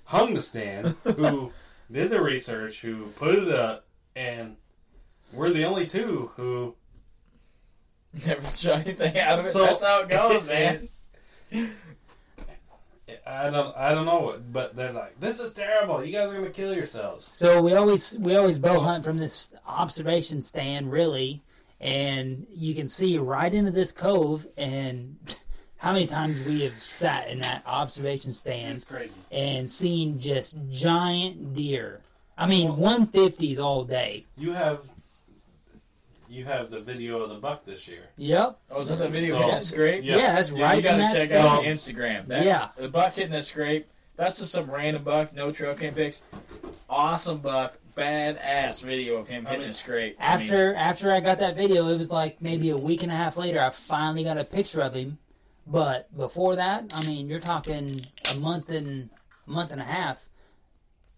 hung the stand, who did the research, who put it up, and we're the only two who. Never shot anything out of it. So- That's how it goes, man. I don't, I don't know, what, but they're like, "This is terrible. You guys are gonna kill yourselves." So we always we always bow hunt from this observation stand, really, and you can see right into this cove. And how many times we have sat in that observation stand crazy. and seen just giant deer. I mean, one fifties all day. You have, you have the video of the buck this year. Yep. Oh, is that the video So- hitting the scrape? Yeah, Yeah. that's Yeah, right you gotta that check out Instagram. That, Yeah. the buck hitting the scrape. That's just some random buck. No trail cam pics. Awesome buck. Badass video of him hitting mean, the scrape. I mean, After after I got that video, it was like maybe a week and a half later. I finally got a picture of him. But before that, I mean, you're talking a month and a month and a half.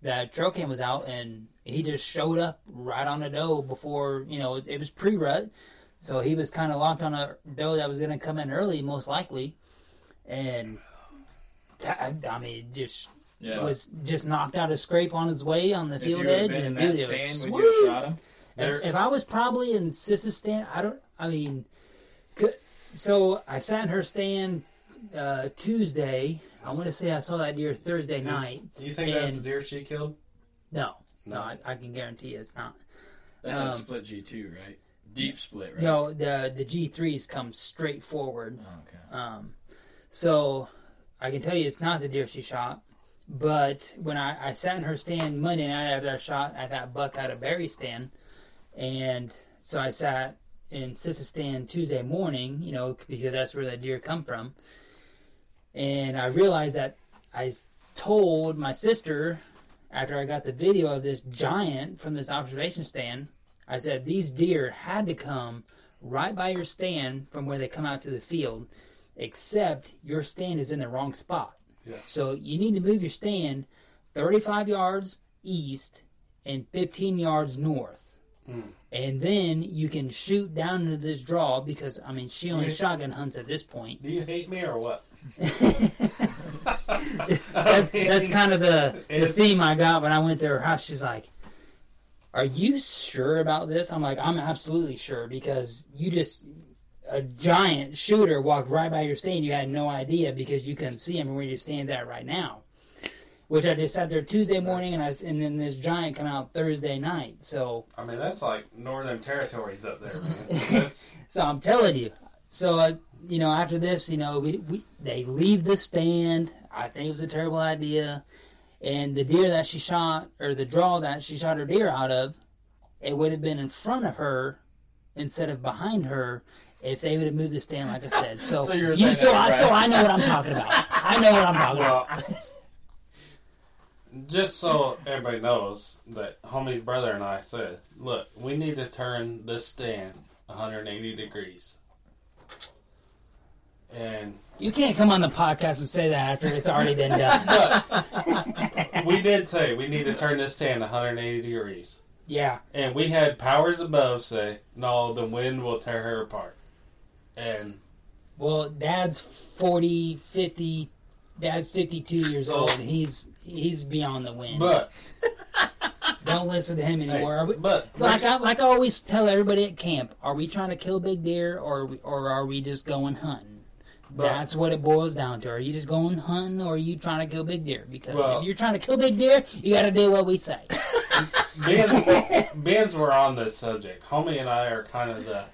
That trail cam was out, and he just showed up right on the doe before you know it, it was pre rut, so he was kind of locked on a doe that was going to come in early, most likely, and that, I mean, just yeah. was just knocked out a scrape on his way on the field edge, and dude, it was stand, would you sweet. shot him? If, if I was probably in Sis's stand, I don't. I mean, so I sat in her stand uh, Tuesday. I want to say I saw that deer Thursday is- night. you think that's the and- deer she killed? No, No, I, I can guarantee it's not. That has Um, split G two, right? Deep split, right? No, the the G threes come straight forward. Oh, okay. Um, so I can tell you it's not the deer she shot. But when I, I sat in her stand Monday night after I shot at that buck out of Barry stand, and so I sat in Sis's stand Tuesday morning, you know, because that's where that deer come from. And I realized that I told my sister after I got the video of this giant from this observation stand, I said these deer had to come right by your stand from where they come out to the field, except your stand is in the wrong spot. Yeah. So you need to move your stand 35 yards east and 15 yards north. And then you can shoot down into this draw because, I mean, she only Yeah. shotgun hunts at this point. Do you hate me or what? That, that's kind of the, the theme I got when I went to her house. She's like, Are you sure about this? I'm like, I'm absolutely sure because you just, a giant shooter walked right by your stand. You had no idea because you couldn't see him where you stand at right now. Which I just sat there Tuesday morning and I s- and then this giant come out Thursday night. So I mean, that's like Northern Territories up there, man. So I'm telling you. So uh, you know, after this, you know, we, we they leave the stand. I think it was a terrible idea. And the deer that she shot, or the draw that she shot her deer out of, it would have been in front of her instead of behind her if they would have moved the stand, like I said. So, So you're you, so, that, I, so? I know what I'm talking about. I know what I'm talking about. Just so everybody knows that homie's brother and I said, look, we need to turn this stand 180 degrees. And You can't come on the podcast and say that after it's already been done. but we did say we need to turn this stand 180 degrees. yeah. And we had powers above say, no, the wind will tear her apart. And Well, Dad's 40, 50. Dad's 52 years So- old. He's he's beyond the wind. but Don't listen to him anymore. Are we- but like I like I always tell everybody at camp, are we trying to kill big deer or are we, or are we just going hunting? But- That's what it boils down to. Are you just going hunting or are you trying to kill big deer? Because Well- if you're trying to kill big deer, you got to do what we say. Ben's, being we're on this subject, homie and I are kind of the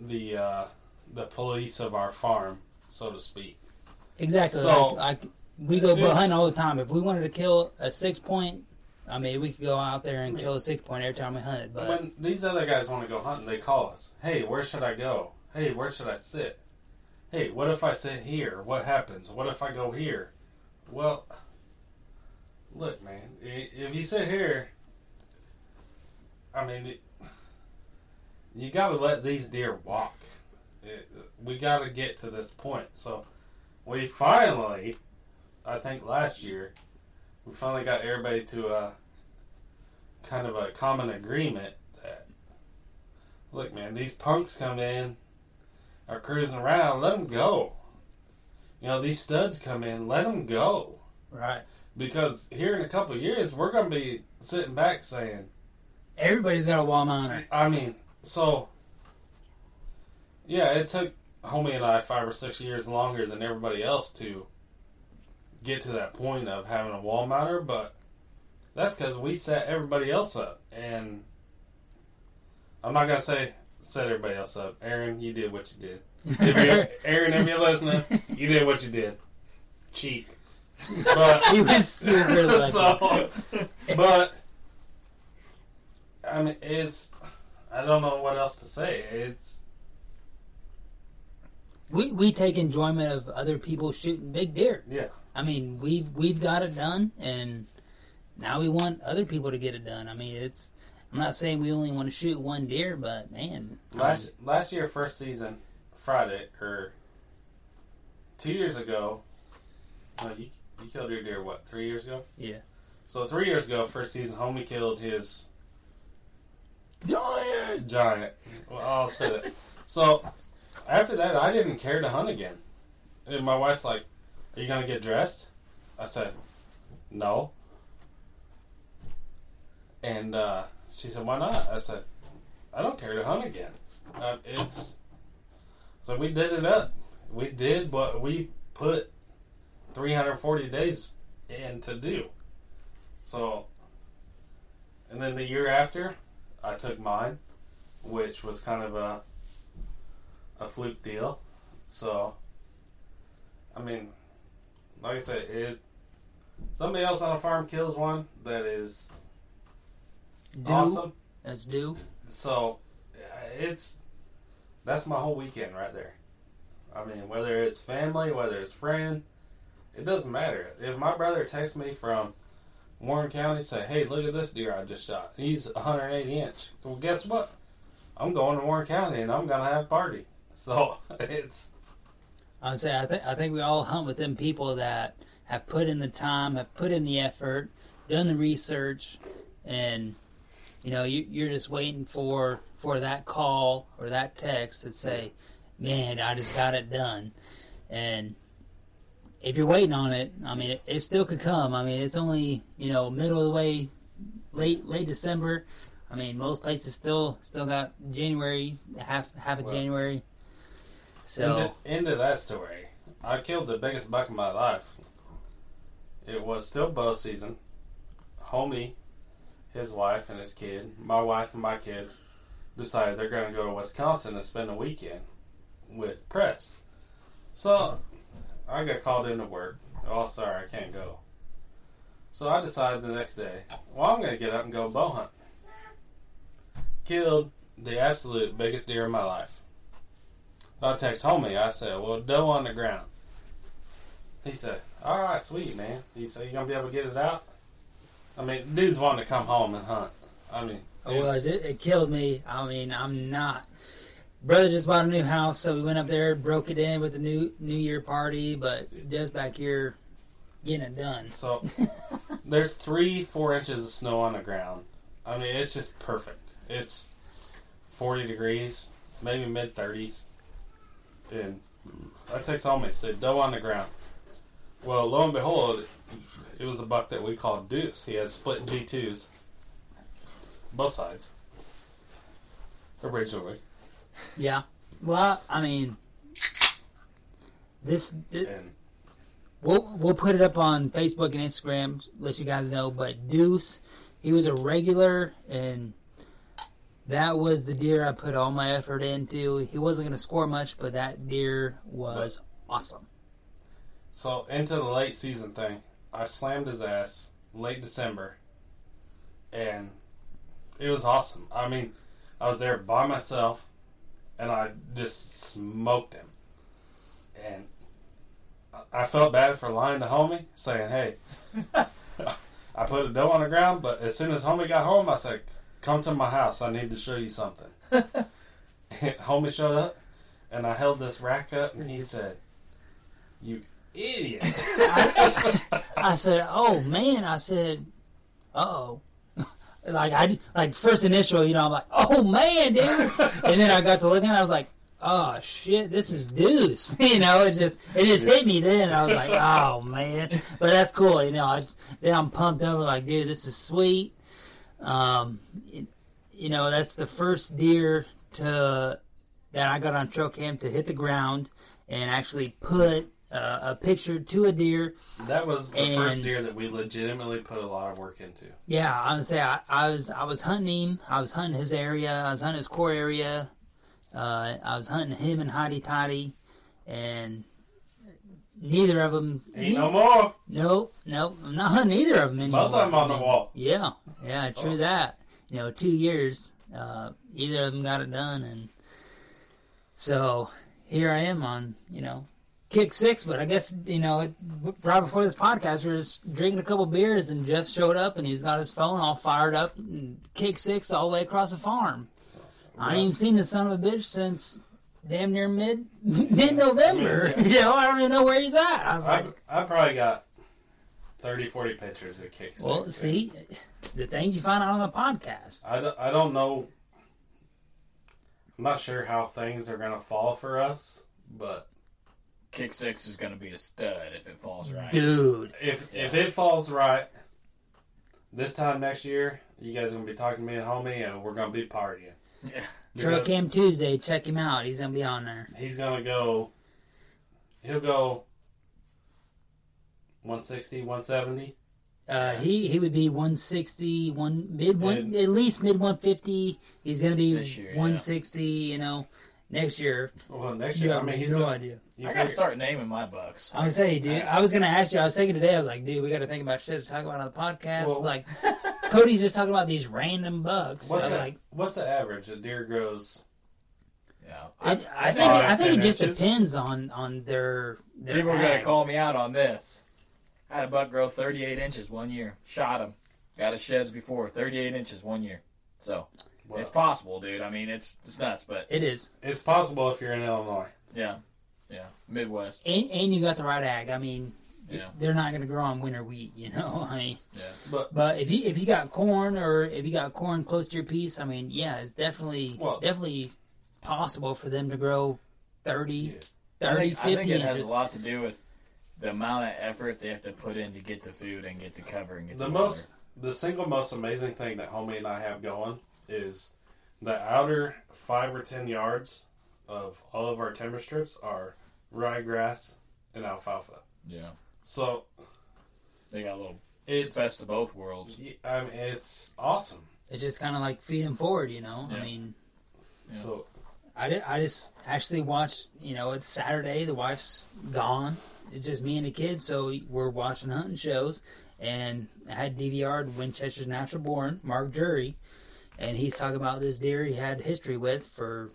the uh, the police of our farm, so to speak. Exactly. So- like, like we go It's- hunting all the time. If we wanted to kill a six point, I mean, we could go out there and kill a six point every time we hunted. But When these other guys want to go hunting, they call us. Hey, where should I go? Hey, where should I sit? Hey, what if I sit here? What happens? What if I go here? Well, look, man, if you sit here, I mean, you got to let these deer walk. It- we got to get to this point. So, we finally, I think last year, we finally got everybody to uh, kind of a common agreement that, look, man, these punks come in, are cruising around, let them go. You know, these studs come in, let them go. right, Because here in a couple of years, we're going to be sitting back saying, everybody's got a wall mounter. I mean, so, yeah, it took homie and I five or six years longer than everybody else to get to that point of having a wall mounter, but that's because we set everybody else up. And I'm not going to say set everybody else up. Aaron, you did what you did. If you're, Aaron, if you're listening, you did what you did. Cheap. But he was super lucky. so, but I mean, it's I don't know what else to say. It's we we take enjoyment of other people shooting big deer. yeah, I mean, we've we've got it done, and now we want other people to get it done. I mean, it's. I'm not saying we only want to shoot one deer, but man, last last year first season Friday or two years ago. No, you you killed your deer what three years ago? Yeah. So three years ago, first season, homie killed his giant. giant. Well, I'll say that. So after that, I didn't care to hunt again. And my wife's like, "Are you gonna get dressed?" I said, "No." And uh, she said, "Why not?" I said, "I don't care to hunt again. Uh, it's so we did it up. We did what we put 340 days in to do. So And then the year after, I took mine, which was kind of a a fluke deal. So, I mean, like I said, is somebody else on a farm kills one that is Do. awesome, That's due. so uh, it's that's my whole weekend right there. I mean, whether it's family, whether it's friend, it doesn't matter. If my brother texts me from Warren County, say, "Hey, look at this deer I just shot. He's 180 inch." Well, guess what? I'm going to Warren County and I'm gonna have a party. So it's I would say I think I think we all hunt with them people that have put in the time, have put in the effort, done the research, and you know you, you're just waiting for for that call or that text that say, "Man, I just got it done," and if you're waiting on it, I mean, it, it still could come. I mean, it's only you know middle of the way, late late December. I mean, most places still still got January half half of Well, January. So end of that story. I killed the biggest buck of my life. It was still bow season. Homie, his wife and his kid, my wife and my kids decided they're going to go to Wisconsin and spend a weekend with Press. So I got called into work. Oh, sorry, I can't go. So I decided the next day, well, I'm going to get up and go bow hunt. Killed the absolute biggest deer of my life. I text homie. I said, "Well, doe on the ground." He said, "All right, sweet man." He said, "You gonna be able to get it out?" I mean, dude's wanting to come home and hunt. I mean, It was. It, it killed me. I mean, I'm not. Brother just bought a new house, so we went up there, broke it in with the new New Year party, but just back here getting it done. So there's three, four inches of snow on the ground. I mean, it's just perfect. It's 40 degrees, maybe mid 30s. And I text homie, said, doe on the ground. Well, lo and behold, it was a buck that we called Deuce. He had split G2s, both sides, originally. Yeah. Well, I mean, this, this And we'll we'll put it up on Facebook and Instagram, let you guys know. But Deuce, he was a regular, and that was the deer I put all my effort into. He wasn't going to score much, but that deer was awesome. So into the late season thing, I slammed his ass late December, and it was awesome. I mean, I was there by myself, and I just smoked him. And I- felt bad for lying to homie, saying, "Hey, I put a doe on the ground." But as soon as homie got home, I said, "Come to my house. I need to show you something." homie showed up, and I held this rack up, and he said, "You idiot." I said, "Oh man!" I said, "Uh oh." Like I like first initial, you know, I'm like, "Oh man, dude," and then I got to looking, I was like, "Oh shit, this is Deuce." you know, it just it just hit me then. I was like, "Oh man," but that's cool. You know, I just, then I'm pumped over, like, dude, this is sweet. Um, it- you know, that's the first deer to that I got on trail cam to hit the ground and actually put uh, a picture to a deer That was the first deer that we legitimately put a lot of work into. Yeah, I would say I, I was I was hunting him. I was hunting his area. I was hunting his core area. Uh, I was hunting him and Hottie Toddy, and neither of them. Ain't no more. Nope, nope. I'm not hunting either of them anymore. Both of them on the wall. Yeah, yeah, So- true that. You know, two years. Uh, either of them got it done, and so here I am on you know kick six. But I guess you know it- right before this podcast, we were just drinking a couple beers, and Jeff showed up, and he's got his phone all fired up, and kick six all the way across the farm. I ain't even seen the son of a bitch since damn near mid mid November. you know, I don't even know where he's at. I was I, like, I probably got 30, 40 pictures of kick six. well, see, the things you find out on the podcast. I don't, I don't know. I'm not sure how things are going to fall for us, but Kick six is going to be a stud if it falls right. Dude, if if it falls right, this time next year, you guys are going to be talking to me and homie, and we're going to be partying. Yeah. Trail Because Cam Tuesday, check him out. He's gonna be on there. He's going to go. He'll go 160, 170. Uh, he he would be 160, one mid one And- at least mid 150. He's gonna be This year, yeah. 160. You know, next year. Well, next You year, I have mean, he's no a- idea. You I gotta start naming my bucks. I was say, dude. I was gonna ask you. I was thinking today. I was like, dude, we got to think about shit to talk about on the podcast. Well- like, Cody's just talking about these random bucks. what's I'm the, like, what's the average? A deer grows. Yeah. I, I think Five, I think it just inches. depends on on their. their People are gonna call me out on this. I had a buck grow 38 inches one year. Shot him. Got his sheds before 38 inches one year. So Well, it's possible, dude. I mean, it's it's nuts, but It is, it's possible if you're in Illinois. yeah, yeah, Midwest. and and you got the right ag. I mean, Yeah, they're not gonna grow on winter wheat. You know, I mean. yeah. But But if you if you got corn or if you got corn close to your piece, I mean, yeah, it's definitely Well- definitely possible for them to grow 30, Yeah. 30 I think, 50 I think it has inches. a lot to do with the amount of effort they have to put in to get the food and get the cover and get the, the water. most, the single most amazing thing that homie and I have going is the outer five or ten yards of all of our timber strips are ryegrass and alfalfa. Yeah, So they got a little it's best of both worlds. I mean, it's awesome. It's just kind of like feeding forward, you know. I mean, Yeah. So I, di- I just actually watched. You know, it's Saturday. The wife's gone. It's just me and the kids, so we're watching hunting shows. And I had DVR'd Winchester's Natural Born, Mark Drury, and he's talking about this deer he had history with for,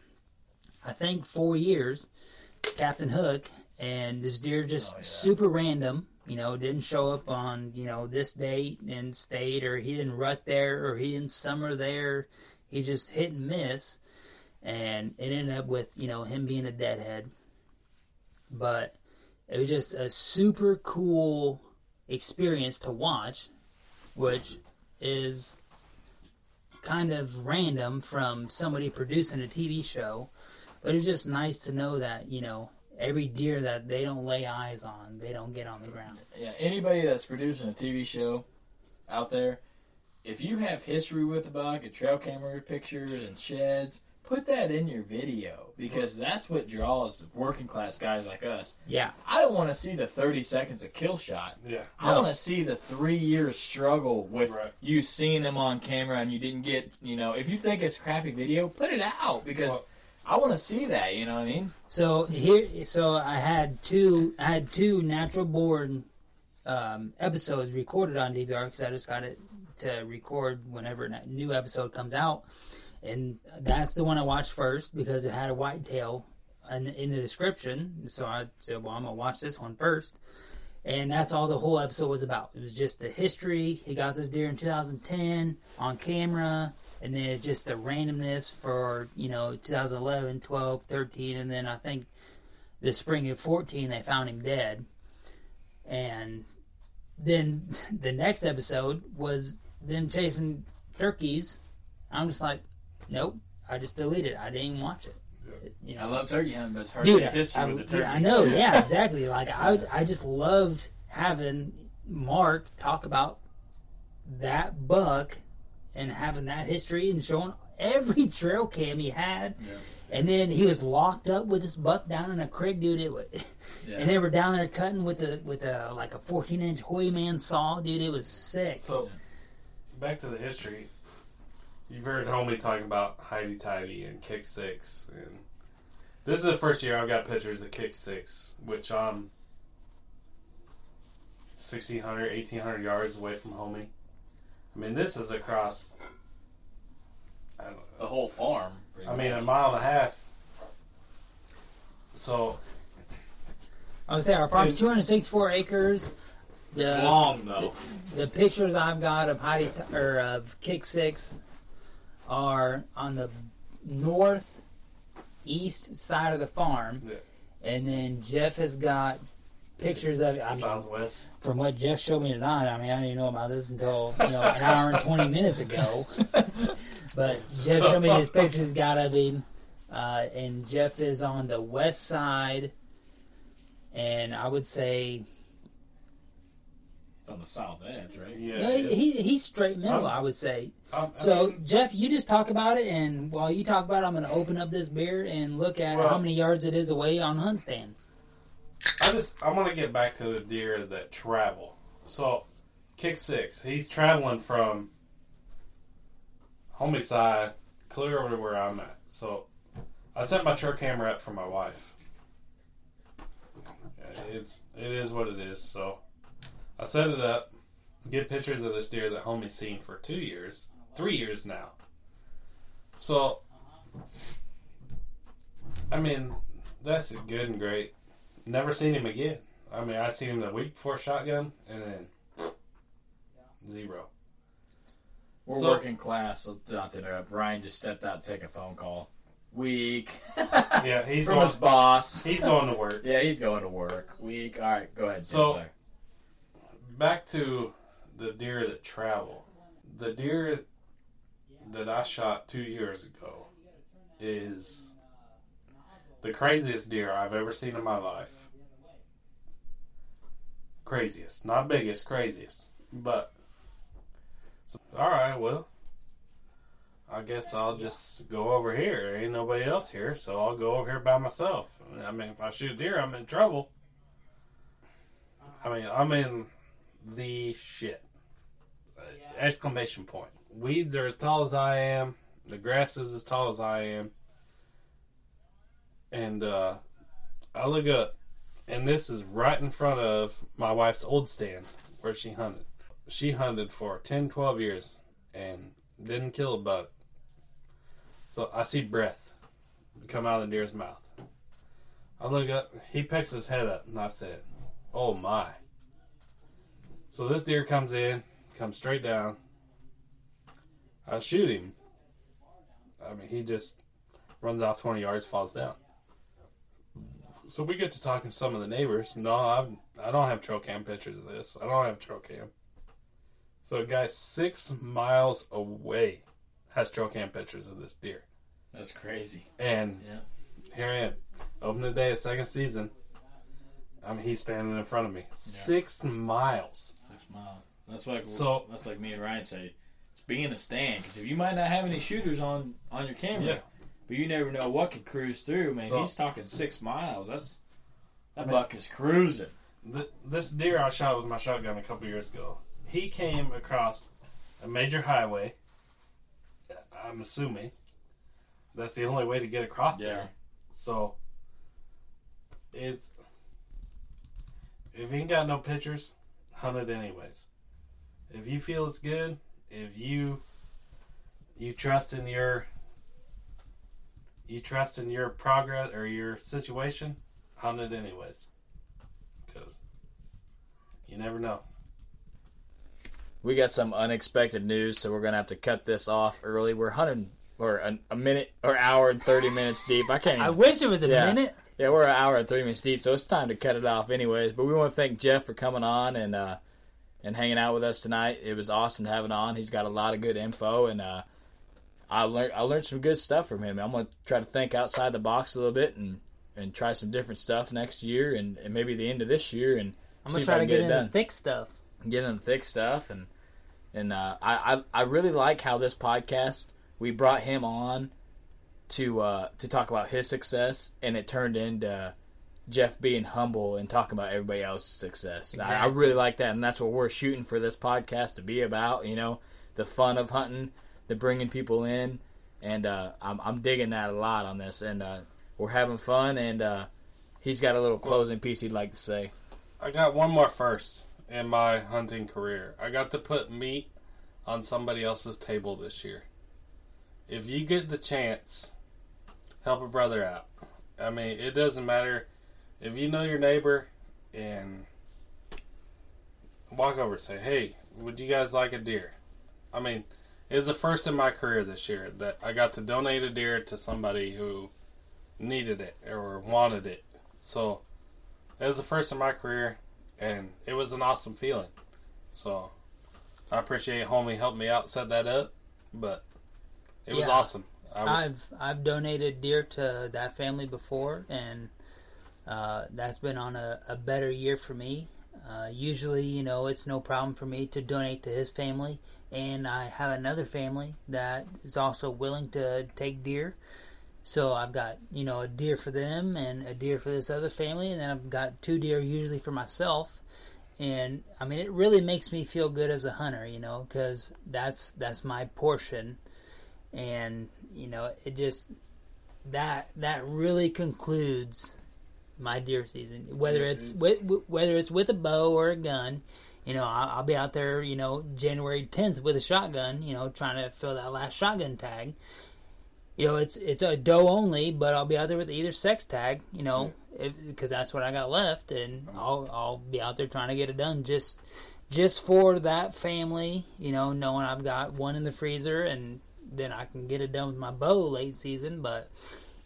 I think, four years, Captain Hook. And this deer just Oh, yeah. super random. You know, didn't show up on you know this date and stayed, or he didn't rut there, or he didn't summer there. He just hit and miss and it ended up with you know him being a deadhead but it was just a super cool experience to watch which is kind of random from somebody producing a tv show but it's just nice to know that you know every deer that they don't lay eyes on they don't get on the ground Yeah, anybody that's producing a TV show out there, if you have history with the buck and trail camera pictures and sheds, put that in your video because that's what draws working class guys like us. yeah I don't want to see the 30 seconds of kill shot. yeah, I No. want to see the three years struggle with Right. you seeing them on camera and you didn't get, you know, if you think it's crappy video, put it out because Well- I want to see that, you know what I mean? So here, so I had two, I had two natural born um, episodes recorded on DVR because I just got it to record whenever a new episode comes out, and that's the one I watched first because it had a whitetail in, in the description. So I said, well, I'm gonna watch this one first. And that's all the whole episode was about. It was just the history. He got this deer in 2010 on camera and then it's just the randomness for you know 2011 12 13 and then i think the spring of 14 they found him dead and then the next episode was them chasing turkeys i'm just like nope i just deleted it i didn't even watch it you know I love turkey hunting, but it's hard Dude, to get history I, with the turkey. I know. Yeah, exactly. Like I, I just loved having Mark talk about that buck and having that history and showing every trail cam he had. And then he was locked up with this buck down in a creek, dude. It was, Yeah. and they were down there cutting with a with a like a 14 inch Hooyman saw, dude. It was sick. So, back to the history. You've heard homie talking about Heidi Tidy and Kick Six, and this is the first year I've got pictures of Kick Six, which I'm 1,600, 1,800 yards away from homie. I mean, this is across. I the whole farm. I mean, a mile and a half. So I would say our farm's It- 264 acres. it's The- long though. the pictures I've got of Heidi or of Kick Six are on the northeast side of the farm, Yeah. and then Jeff has got pictures of. I mean, southwest. from what Jeff showed me tonight, I mean, I didn't even know about this until you know an hour and twenty minutes ago. But Jeff showed me his pictures he's got of him, uh, and Jeff is on the west side, and I would say It's on the south edge, right? Yeah. no, he he's straight middle. I'm- I would say. I'm- I So mean, Jeff, you just talk about it, and while you talk about it, I'm going to open up this beer and look at Well- how many yards it is away on hunt stand. I just I want to get back to the deer that travel. So kick six. He's traveling from homicide clear over to where I'm at. So I set my trail camera up for my wife. It's it is what it is. So I set it up, get pictures of this deer that homie's seen for two years, three years now. So I mean, that's good and great. Never seen him again. I mean, I seen him the week before shotgun, and then zero. We're So- working class, so not to interrupt. Ryan just stepped out to take a phone call. Week. Yeah, he's From going. his boss. He's going to work. Yeah, he's going to work. Week. All right, go ahead. So-. Back to the deer that travel. The deer that I shot two years ago is the craziest deer I've ever seen in my life. Craziest, not biggest, craziest. But so, all right, well, I guess I'll just go over here. There ain't nobody else here, so I'll go over here by myself. I mean, if I shoot a deer, I'm in trouble. I mean, I'm in the shit. Uh, Exclamation point. Weeds are as tall as I am. The grass is as tall as I am. And uh, I look up, and this is right in front of my wife's old stand where she hunted. She hunted for 10, 12 years and didn't kill a buck. So I see breath come out of the deer's mouth. I look up, he picks his head up, and I said, Oh my. So this deer comes in, comes straight down. I shoot him. I mean, he just runs off 20 yards, falls down. So we get to talking to some of the neighbors. No, I've, I don't have trail cam pictures of this. I don't have trail cam. So a guy six miles away has trail cam pictures of this deer. That's crazy. And Yeah. here I am. Opening day of second season. I mean, he's standing in front of me. Six miles. Six miles. That's like So- that's like me and Ryan say. It's being a stand because if you might not have any shooters on on your camera, Yeah. But you never know what could cruise through. Man, So- he's talking six miles. That's that buck is cruising. Th this deer I shot with my shotgun a couple years ago. He came across a major highway. I'm assuming that's the only way to get across Yeah. there. So it's if you ain't got no pictures, hunt it anyways. If you feel it's good, if you you trust in your you trust in your progress or your situation, hunt it anyways. Because you never know. We got some unexpected news, so we're gonna have to cut this off early. We're hunting or a, a minute or hour and thirty minutes deep. I can't. Even, I wish it was a Yeah. minute. Yeah, we're an hour and three minutes deep, so it's time to cut it off, anyways. But we want to thank Jeff for coming on and uh, and hanging out with us tonight. It was awesome to have him on. He's got a lot of good info, and uh, I learned I learned some good stuff from him. I'm gonna try to think outside the box a little bit and and try some different stuff next year, and, and maybe the end of this year, and I'm gonna try to get into done the thick stuff. get into the thick stuff and and uh, I, I I really like how this podcast we brought him on to uh, to talk about his success and it turned into Jeff being humble and talking about everybody else's success. I, I really like that and that's what we're shooting for this podcast to be about. You know, the fun of hunting, the bringing people in, and uh, I'm I'm digging that a lot on this and uh, we're having fun and uh, he's got a little closing piece he'd like to say. I got one more first in my hunting career. I got to put meat on somebody else's table this year. If you get the chance, help a brother out. I mean, it doesn't matter if you know your neighbor and walk over and say, "Hey, would you guys like a deer?" I mean, it's the first in my career this year that I got to donate a deer to somebody who needed it or wanted it. So, it was the first in my career, and it was an awesome feeling. So, I appreciate homie helped me out, set that up, but it was Yeah. awesome. I w- I've I've donated deer to that family before, and uh, that's been on a, a better year for me. Uh, usually, you know, it's no problem for me to donate to his family, and I have another family that is also willing to take deer. So I've got you know a deer for them and a deer for this other family, and then I've got two deer usually for myself. and I mean it really makes me feel good as a hunter, you know, because that's that's my portion, and you know it just that that really concludes my deer season. Whether it's with, whether it's with a bow or a gun, you know, I'll, I'll be out there, you know, January tenth with a shotgun, you know, trying to fill that last shotgun tag. You know, it's it's a doe only, but I'll be out there with either sex tag, you know, because that's what I got left, and I'll I'll be out there trying to get it done just just for that family, you know, knowing I've got one in the freezer, and then I can get it done with my bow late season. But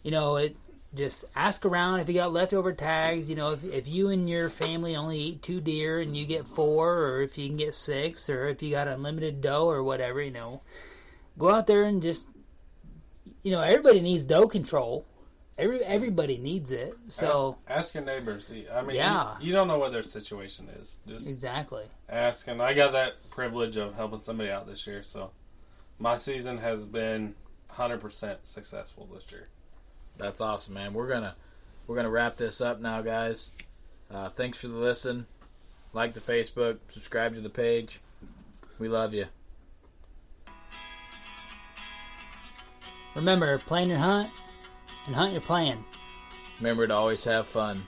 you know, it just ask around if you got leftover tags. You know, if if you and your family only eat two deer and you get four, or if you can get six, or if you got unlimited doe or whatever, you know, go out there and just you know, everybody needs doe control. Every everybody needs it. So ask, ask your neighbors. I mean, Yeah. you, you don't know what their situation is. Just exactly. ask, and I got that privilege of helping somebody out this year. So my season has been 100% successful this year. That's awesome, man. We're gonna we're gonna wrap this up now, guys. Uh, thanks for the listen. Like the Facebook, subscribe to the page. We love you. Remember, plan your hunt and hunt your plan. Remember to always have fun.